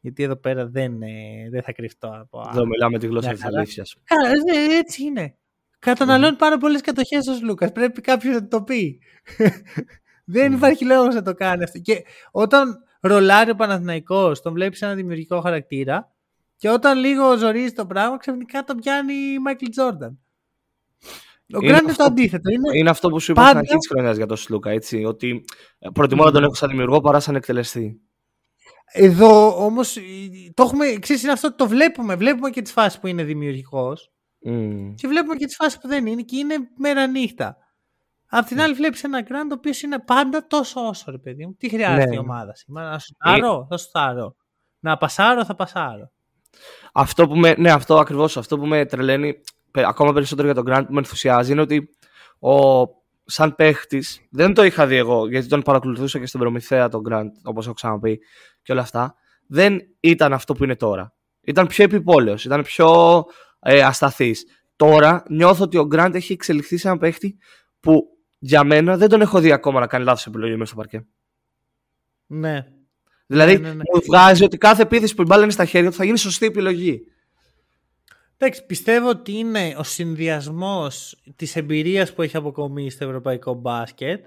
Γιατί εδώ πέρα δεν, ε, δεν θα κρυφτώ από... Εδώ μιλάμε τη γλώσσα της αλήθειας. Ε, έτσι είναι. Καταναλώνει πάρα πολλές κατοχές ο Λούκας. Πρέπει κάποιος να το πει. Δεν υπάρχει λόγος να το κάνει αυτό. Και όταν ρολάρει ο Παναθηναϊκός, τον βλέπεις ένα δημιουργικό χαρακτήρα και όταν λίγο ζορίζει το πράγμα, ξαφνικά τον πιάνει η Μάικλ Τζόρνταν. Ο Γκραντ είναι το αντίθετο. Είναι, είναι αυτό που σου είπα στην αρχής της χρονιάς για τον Σλούκα. Έτσι, ότι προτιμώ να τον έχω σαν δημιουργό παρά σαν εκτελεστή. Εδώ όμως το έχουμε. Ξέρεις, είναι αυτό το βλέπουμε. Βλέπουμε και τις φάσεις που είναι δημιουργικός. Mm. Και βλέπουμε και τις φάσεις που δεν είναι και είναι μέρα νύχτα. Απ' την άλλη, βλέπεις ένα Grand το οποίος είναι πάντα τόσο όσο, ρε παιδί μου. Τι χρειάζεται Ναι. η ομάδα σήμερα, να σουτάρω, θα σουτάρω. Να πασάρω, θα πασάρω. Αυτό που με, ναι, αυτό ακριβώς, αυτό που με τρελαίνει πε- ακόμα περισσότερο για τον Grant που με ενθουσιάζει είναι ότι ο, σαν παίχτης, δεν το είχα δει εγώ γιατί τον παρακολουθούσα και στην Προμηθέα τον Grant, όπως έχω ξαναπεί και όλα αυτά. Δεν ήταν αυτό που είναι τώρα. Ήταν πιο επιπόλαιος, ήταν πιο ε, ασταθής. Τώρα νιώθω ότι ο Grant έχει εξελιχθεί σε έναν παίχτη που για μένα δεν τον έχω δει ακόμα να κάνει λάθος επιλογή μέσα στο παρκέ. Ναι. Δηλαδή ναι, ναι. μου βγάζει ότι κάθε επίθεση που η μπάλα είναι στα χέρια του θα γίνει σωστή επιλογή. Εντάξει, πιστεύω ότι είναι ο συνδυασμός της εμπειρίας που έχει αποκομίσει στο ευρωπαϊκό μπάσκετ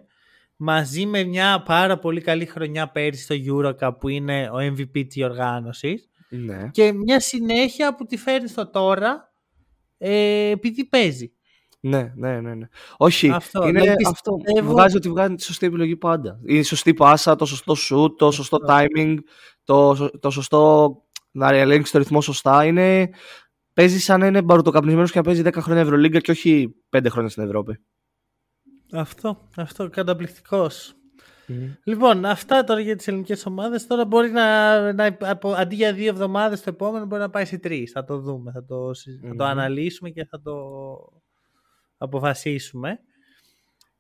μαζί με μια πάρα πολύ καλή χρονιά πέρυσι στο Eurocup που είναι ο MVP της οργάνωσης Ναι. και μια συνέχεια που τη φέρνει στο τώρα ε, επειδή παίζει. Ναι, ναι, ναι, ναι. Όχι, Αυτό, είναι δηλαδή αυτό. πιστεύω- Βγάζει ότι βγάζει τη σωστή επιλογή πάντα. Η σωστή πάσα, το σωστό shoot, το σωστό timing, το, σω- το σωστό να ελέγξει το ρυθμό σωστά. Είναι, παίζει σαν να είναι μπαρουτοκαπνισμένο και να παίζει 10 χρόνια Ευρωλίγκα και όχι 5 χρόνια στην Ευρώπη. Αυτό, αυτό, καταπληκτικός. Λοιπόν, αυτά τώρα για τις ελληνικές ομάδες. Τώρα μπορεί να, να από, αντί για δύο εβδομάδες το επόμενο μπορεί να πάει σε τρεις. Θα το δούμε, θα το, συζ- θα το Μμμ. αναλύσουμε και θα το αποφασίσουμε.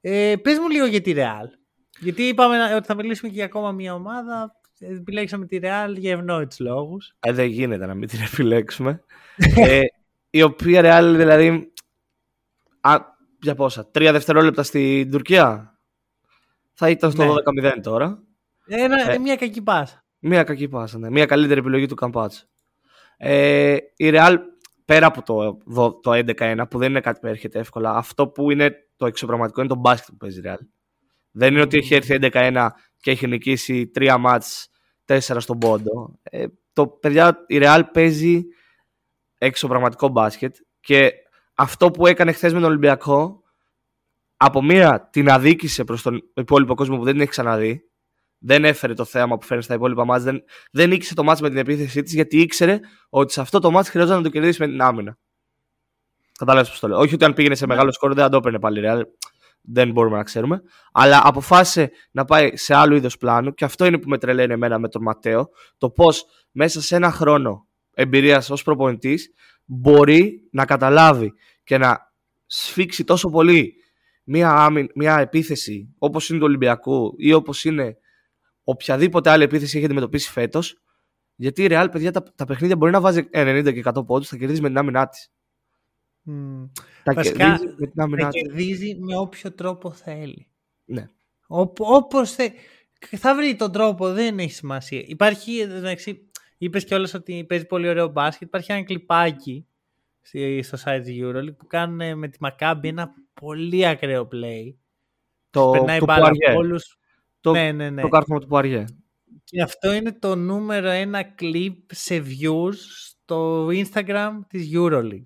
Ε, πες μου λίγο για τη Real. Γιατί είπαμε να- ότι θα μιλήσουμε και για ακόμα μια ομάδα. Ε, Επιλέξαμε τη Real για ευνόητους λόγους. Ε, δεν γίνεται να μην την επιλέξουμε. ε, η οποία Real δηλαδή. Α, για πόσα, τρία δευτερόλεπτα στην Τουρκία; Θα ήταν στο Ναι. 12-0 τώρα. Ένα, Ε. Μια κακή πάσα. Μία κακή πάσα, ναι. Μία καλύτερη επιλογή του Καμπάτσο. Ε, η Real πέρα από το, δο- το 11-1 που δεν είναι κάτι που έρχεται εύκολα, αυτό που είναι το εξωπραγματικό είναι το μπάσκετ που παίζει η Real. Δεν είναι ότι έχει έρθει 11-1 και έχει νικήσει τρία μάτς, τέσσερα στον πόντο. Ε, το, παιδιά, η Real παίζει εξωπραγματικό μπάσκετ και αυτό που έκανε χθες με τον Ολυμπιακό από μία την αδίκησε προς τον υπόλοιπο κόσμο που δεν την έχει ξαναδεί δεν έφερε το θέαμα που φέρνει στα υπόλοιπα μάτς, δεν, δεν νίκησε το μάτς με την επίθεσή της γιατί ήξερε ότι σε αυτό το μάτς χρειαζόταν να το κερδίσει με την άμυνα. Κατάλαβες πώς το λέω. Όχι ότι αν πήγαινε σε μεγάλο σκορ δεν θα το έπαιρνε πάλι η Real. Δεν μπορούμε να ξέρουμε. Αλλά αποφάσισε να πάει σε άλλο είδος πλάνο και αυτό είναι που με τρελαίνει εμένα με τον Ματέο. Το πώς μέσα σε ένα χρόνο εμπειρίας ως προπονητής μπορεί να καταλάβει και να σφίξει τόσο πολύ μια, άμυ- μια επίθεση όπως είναι του Ολυμπιακού ή όπως είναι οποιαδήποτε άλλη επίθεση έχει αντιμετωπίσει φέτος. Γιατί η Real, παιδιά, τα, τα παιχνίδια μπορεί να βάζει 90 και 100 πόντους, θα κερδίζει με την άμυνά της. Μμ. Τα Βασικά, κερδίζει με την άμυνά Θα της. κερδίζει με όποιο τρόπο θέλει. Ναι. Οπ, όπως θε... Θα βρει τον τρόπο, δεν έχει σημασία. Υπάρχει, εντάξει, είπες κιόλας ότι παίζει πολύ ωραίο μπάσκετ. Υπάρχει ένα κλιπάκι στη- στο site της EuroLeague που κάνουν με τη Maccabi ένα πολύ ακραίο play. Το, Περνάει του μπάλα από Poirier. Όλους. Το, ναι, ναι, ναι. το κάρφωμα του Poirier. Και αυτό είναι το νούμερο ένα κλιπ σε views στο Instagram της EuroLeague.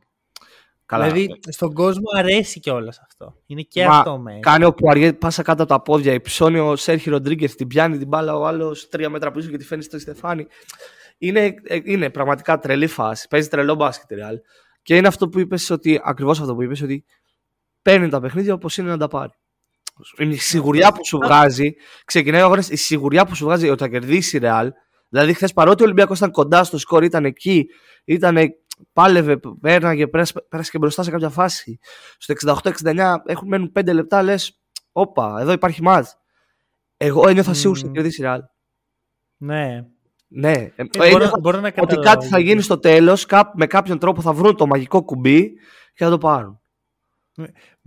Καλά. Δηλαδή στον κόσμο αρέσει κιόλας αυτό. Είναι και Μα αυτό μέσα. Κάνει ο Πουαριέ πάσα κάτω από τα πόδια. Υψώνει ο Σέρχι Ροντρίγκε, την πιάνει την μπάλα ο άλλος τρία μέτρα πίσω και τη φαίνει στο Στεφάνι. Είναι, ε, είναι πραγματικά τρελή φάση. Παίζει τρελό μπάσκετ η Real. Και είναι αυτό που είπες ότι, ακριβώς αυτό που είπες, ότι παίρνει τα παιχνίδια όπως είναι να τα πάρει. Είναι η σιγουριά που σου βγάζει, ξεκινάει ο αγώνας, η σιγουριά που σου βγάζει ότι θα κερδίσει η Real. Δηλαδή, χθες παρότι ο Ολυμπιακός ήταν κοντά στο σκορ, ήταν εκεί, ήταν, πάλευε, πέρναγε, πέρασε, πέρασε και μπροστά σε κάποια φάση. Στο 68-69 έχουν μένουν 5 λεπτά, λες, όπα, εδώ υπάρχει μάτς. Εγώ ένιωθα Μμμ. σίγουρος ότι θα κερδίσει η Real. Ναι. Ναι, ε, Ε, μπορώ, ένιωθα μπορώ να ότι καταλάβω. κάτι θα γίνει στο τέλος, με κάποιον τρόπο θα βρουν το μαγικό κουμπί και θα το πάρουν.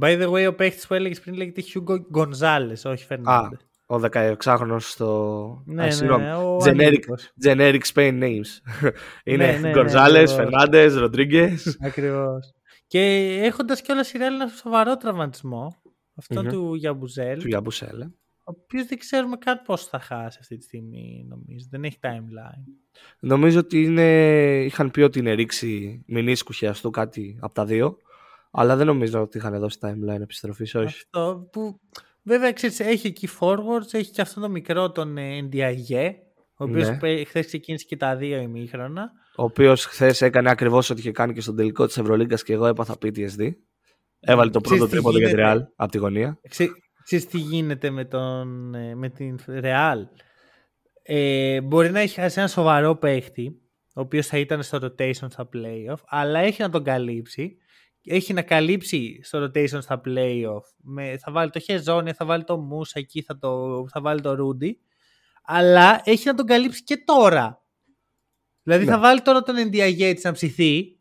By the way, ο παίχτης που έλεγες πριν λέγεται Hugo Gonzalez, όχι Fernandez. Ο 16χρονο στο. ναι, Α, ναι, συγγνώμη. ναι, ο Generic, ανήλικος. generic Spain names. Είναι ναι, ναι, González, ακριβώς. Φερνάντε, Ροντρίγκε. Ακριβώς. Και έχοντας κιόλα η Real ένα σοβαρό τραυματισμό, αυτόν Μμμ. του Γιαμπουζέλ, Του Γιαμπουσέλα. ο οποίος δεν ξέρουμε καν πώς θα χάσει αυτή τη στιγμή, νομίζω. Δεν έχει timeline. Νομίζω ότι είναι... είχαν πει ότι είναι ρήξη μηνύσκου χιαστού κάτι από τα δύο. Αλλά δεν νομίζω ότι είχαν δώσει timeline επιστροφής. Όχι. Αυτό που βέβαια ξέρεις, έχει εκεί forwards, έχει και αυτό το μικρό τον ε, Ndiaye, ο οποίος Ναι. χθες ξεκίνησε και τα δύο ημίχρονα. ο οποίος χθες έκανε ακριβώς ό,τι είχε κάνει και στον τελικό της Ευρωλίγκας και εγώ έπαθα PTSD. Έβαλε το πρώτο τρίποντο για τη Real από τη γωνία. Ξέρεις τι γίνεται με, τον, ε, με την Real. Ε, μπορεί να έχει χάσει ένα σοβαρό παίχτη, ο οποίος θα ήταν στο rotation στα playoff, αλλά έχει να τον καλύψει. Έχει να καλύψει στο rotation στα playoff. Με, θα βάλει το Χεζόνια, θα βάλει το Μούσα εκεί, θα, το, θα βάλει το Ρούντι. Αλλά έχει να τον καλύψει και τώρα. Δηλαδή ναι. θα βάλει τώρα τον Ενδιαγέτη να ψηθεί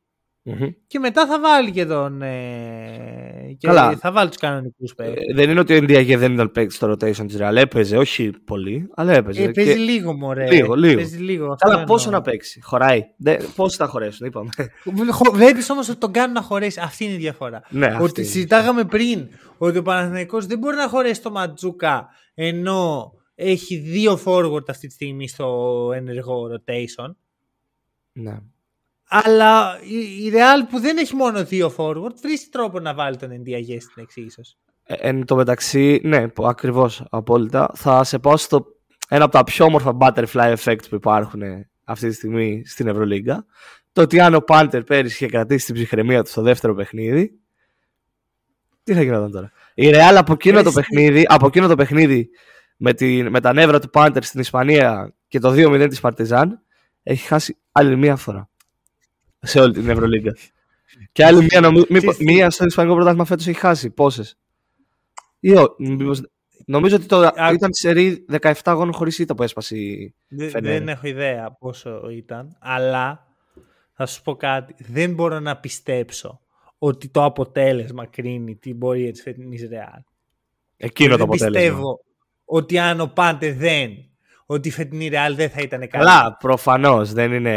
Mm-hmm. Και μετά θα βάλει και τον. Ε, και Καλά. Θα βάλει τους κανονικούς παίκτε. Ε, δεν είναι ότι ο Ενδιαγέ δεν ήταν παίκτης στο rotation της Real. Έπαιζε, όχι πολύ, αλλά έπαιζε. Ε, παίζει και... λίγο, μωρέ. Λίγο, λίγο. Παίζει λίγο. Καλά, πόσο να παίξει. Χωράει. Πόσο θα χωρέσουν, είπαμε. Βλέπεις όμως ότι τον κάνουν να χωρέσει. Αυτή είναι η διαφορά. Ναι, ότι συζητάγαμε πριν ότι ο Παναθηναϊκός δεν μπορεί να χωρέσει το Ματζούκα ενώ έχει δύο forward αυτή τη στιγμή στο ενεργό rotation. Ναι. Αλλά η Real που δεν έχει μόνο δύο forward βρίσκει τρόπο να βάλει τον Ενδιαγέ στην εξή ίσω. Ε, εν τω μεταξύ, ναι, ακριβώς απόλυτα. Θα σε πάω στο ένα από τα πιο όμορφα butterfly effects που υπάρχουν αυτή τη στιγμή στην Ευρωλίγκα. Το ότι αν ο Πάντερ πέρυσι είχε κρατήσει την ψυχραιμία του στο δεύτερο παιχνίδι. Τι θα γινόταν τώρα; Η Real από εκείνο, το παιχνίδι, από εκείνο το παιχνίδι με, τη, με τα νεύρα του Πάντερ στην Ισπανία και το 2-0 της Παρτιζάν έχει χάσει άλλη μία φορά σε όλη την Ευρωλίγκα. Και άλλη μία, νομι... μία στο Ισπανικό πρωτάθλημα φέτος έχει χάσει. Πόσες; Νομίζω ότι το... ήταν σερή 17 αγώνων χωρίς ήττα που έσπασε η Δεν έχω ιδέα πόσο ήταν, αλλά θα σου πω κάτι. Δεν μπορώ να πιστέψω ότι το αποτέλεσμα κρίνει την πορεία τη φετινή Ρεάλ. Εκείνο το αποτέλεσμα. Πιστεύω ότι αν ο Πάντε δεν ότι η φετινή Real δεν θα ήταν καλή. Καλά, προφανώς. Δεν είναι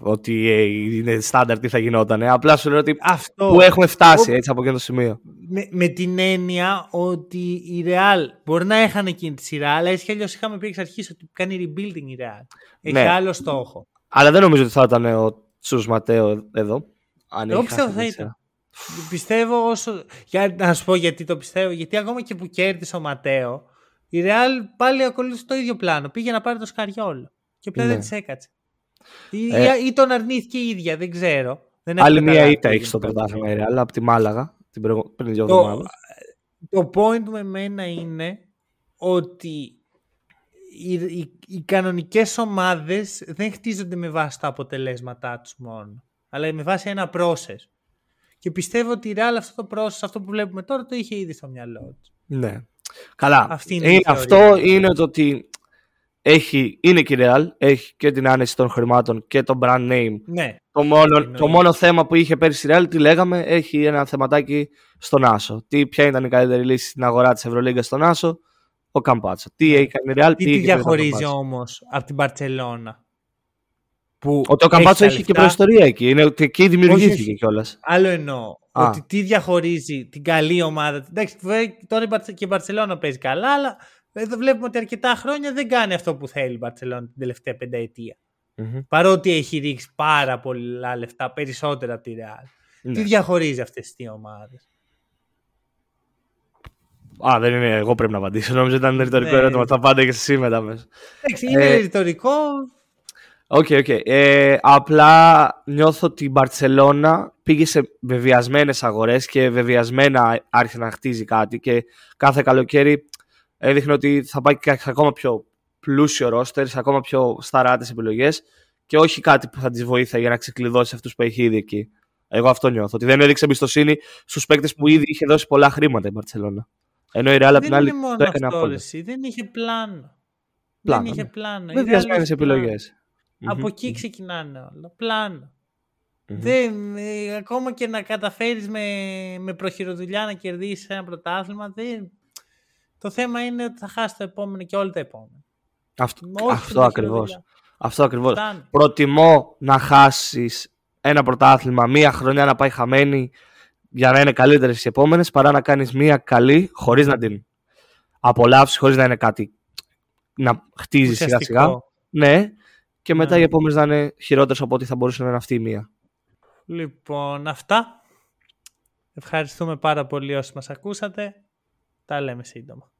ότι ε, είναι στάνταρ τι θα γινόταν. Απλά σου λέω ότι Αυτό... που έχουμε φτάσει έτσι από εκείνο το σημείο. Με, με την έννοια ότι η Real μπορεί να έχανε εκείνη τη σειρά, αλλά έτσι κι αλλιώς είχαμε πει εξ αρχής ότι κάνει rebuilding η Real. Έχει ναι. άλλο στόχο. Αλλά δεν νομίζω ότι θα ήταν ο Τσου Ματέο εδώ. Αν Εγώ πιστεύω θα ήταν. Πιστεύω όσο. Για, να σου πω γιατί το πιστεύω. Γιατί ακόμα και που κέρδισε ο Ματέο, η Real πάλι ακολούθησε το ίδιο πλάνο. Πήγε να πάρει το σκαριόλ. Και πλέον ναι. δεν της έκατσε. Ή, ε, ή τον αρνήθηκε η ίδια, δεν ξέρω. Δεν άλλη μία ήττα έχεις στο πρωτάθλημα η Real από τη Μάλαγα την πριν δύο εβδομάδες. Το, point με μένα είναι ότι οι, οι, οι κανονικές ομάδες δεν χτίζονται με βάση τα αποτελέσματά τους μόνο, αλλά με βάση ένα process. Και πιστεύω ότι η Real αυτό το process, αυτό που βλέπουμε τώρα, το είχε ήδη στο μυαλό του. Ναι. Καλά. είναι ε, αυτό είναι το ότι έχει, είναι και Real, έχει και την άνεση των χρημάτων και το brand name. Ναι. Το μόνο, το μόνο θέμα που είχε πέρυσι η Real, τι λέγαμε, έχει ένα θεματάκι στον Άσο. Τι, ποια ήταν η καλύτερη λύση στην αγορά της Ευρωλίγκας στον Άσο, ο Καμπάτσο. Τι ναι. έχει κάνει η Real, τι, τι διαχωρίζει όμως από την Παρσελώνα. Που ότι ο Καμπάτσο έχει και προϊστορία εκεί. Είναι ότι εκεί δημιουργήθηκε κιόλας. Άλλο εννοώ. Ότι τι διαχωρίζει την καλή ομάδα. Εντάξει, τώρα και η Μπαρσελόνα παίζει καλά, αλλά εδώ βλέπουμε ότι αρκετά χρόνια δεν κάνει αυτό που θέλει η Μπαρσελόνα την τελευταία πενταετία. Mm-hmm. Παρότι έχει ρίξει πάρα πολλά λεφτά, περισσότερα από τη Real. Ναι. Τι διαχωρίζει αυτές τις δύο ομάδες; Α, δεν είναι. Εγώ πρέπει να απαντήσω. Νομίζω ότι ήταν ρητορικό ναι. ερώτημα. Θα πάντα και εσύ μετά μέσα. Εντάξει, είναι ε... ρητορικό. OK, okay, okay. ε, απλά νιώθω ότι η Μπαρτσελώνα πήγε σε βεβαιασμένε αγορές και βεβαιασμένα άρχισε να χτίζει κάτι και κάθε καλοκαίρι έδειχνε ότι θα πάει και σε ακόμα πιο πλούσιο ρόστερ, σε ακόμα πιο σταράτες επιλογές και όχι κάτι που θα τη βοήθησε για να ξεκλειδώσει αυτούς που έχει ήδη εκεί. Εγώ αυτό νιώθω. Ότι δεν έδειξε εμπιστοσύνη στους παίκτες που ήδη είχε δώσει πολλά χρήματα η Μπαρσελόνα. Ενώ η Real απ' την άλλη το έκανε αυτό. Δεν είχε πλάνο. πλάνο δεν είχε ναι. πλάνο. Βεβαιασμένε επιλογές. Από εκεί ξεκινάνε όλα. Πλάνο. Δεν, ε, ακόμα και να καταφέρεις με, με προχειροδουλειά να κερδίσεις ένα πρωτάθλημα, δεν... το θέμα είναι ότι θα χάσεις το επόμενο και όλα τα επόμενα. Αυτό, αυτό ακριβώς. Αυτό ακριβώς. Προτιμώ να χάσεις ένα πρωτάθλημα μία χρονιά να πάει χαμένη για να είναι καλύτερες οι επόμενες παρά να κάνεις μία καλή χωρίς να την απολαύσεις, χωρίς να είναι κάτι να χτίζεις σιγά σιγά. Ναι, και μετά ναι. οι επόμενες να είναι χειρότερες από ό,τι θα μπορούσε να είναι αυτή η μία. Λοιπόν, αυτά. Ευχαριστούμε πάρα πολύ όσοι μας ακούσατε. Τα λέμε σύντομα.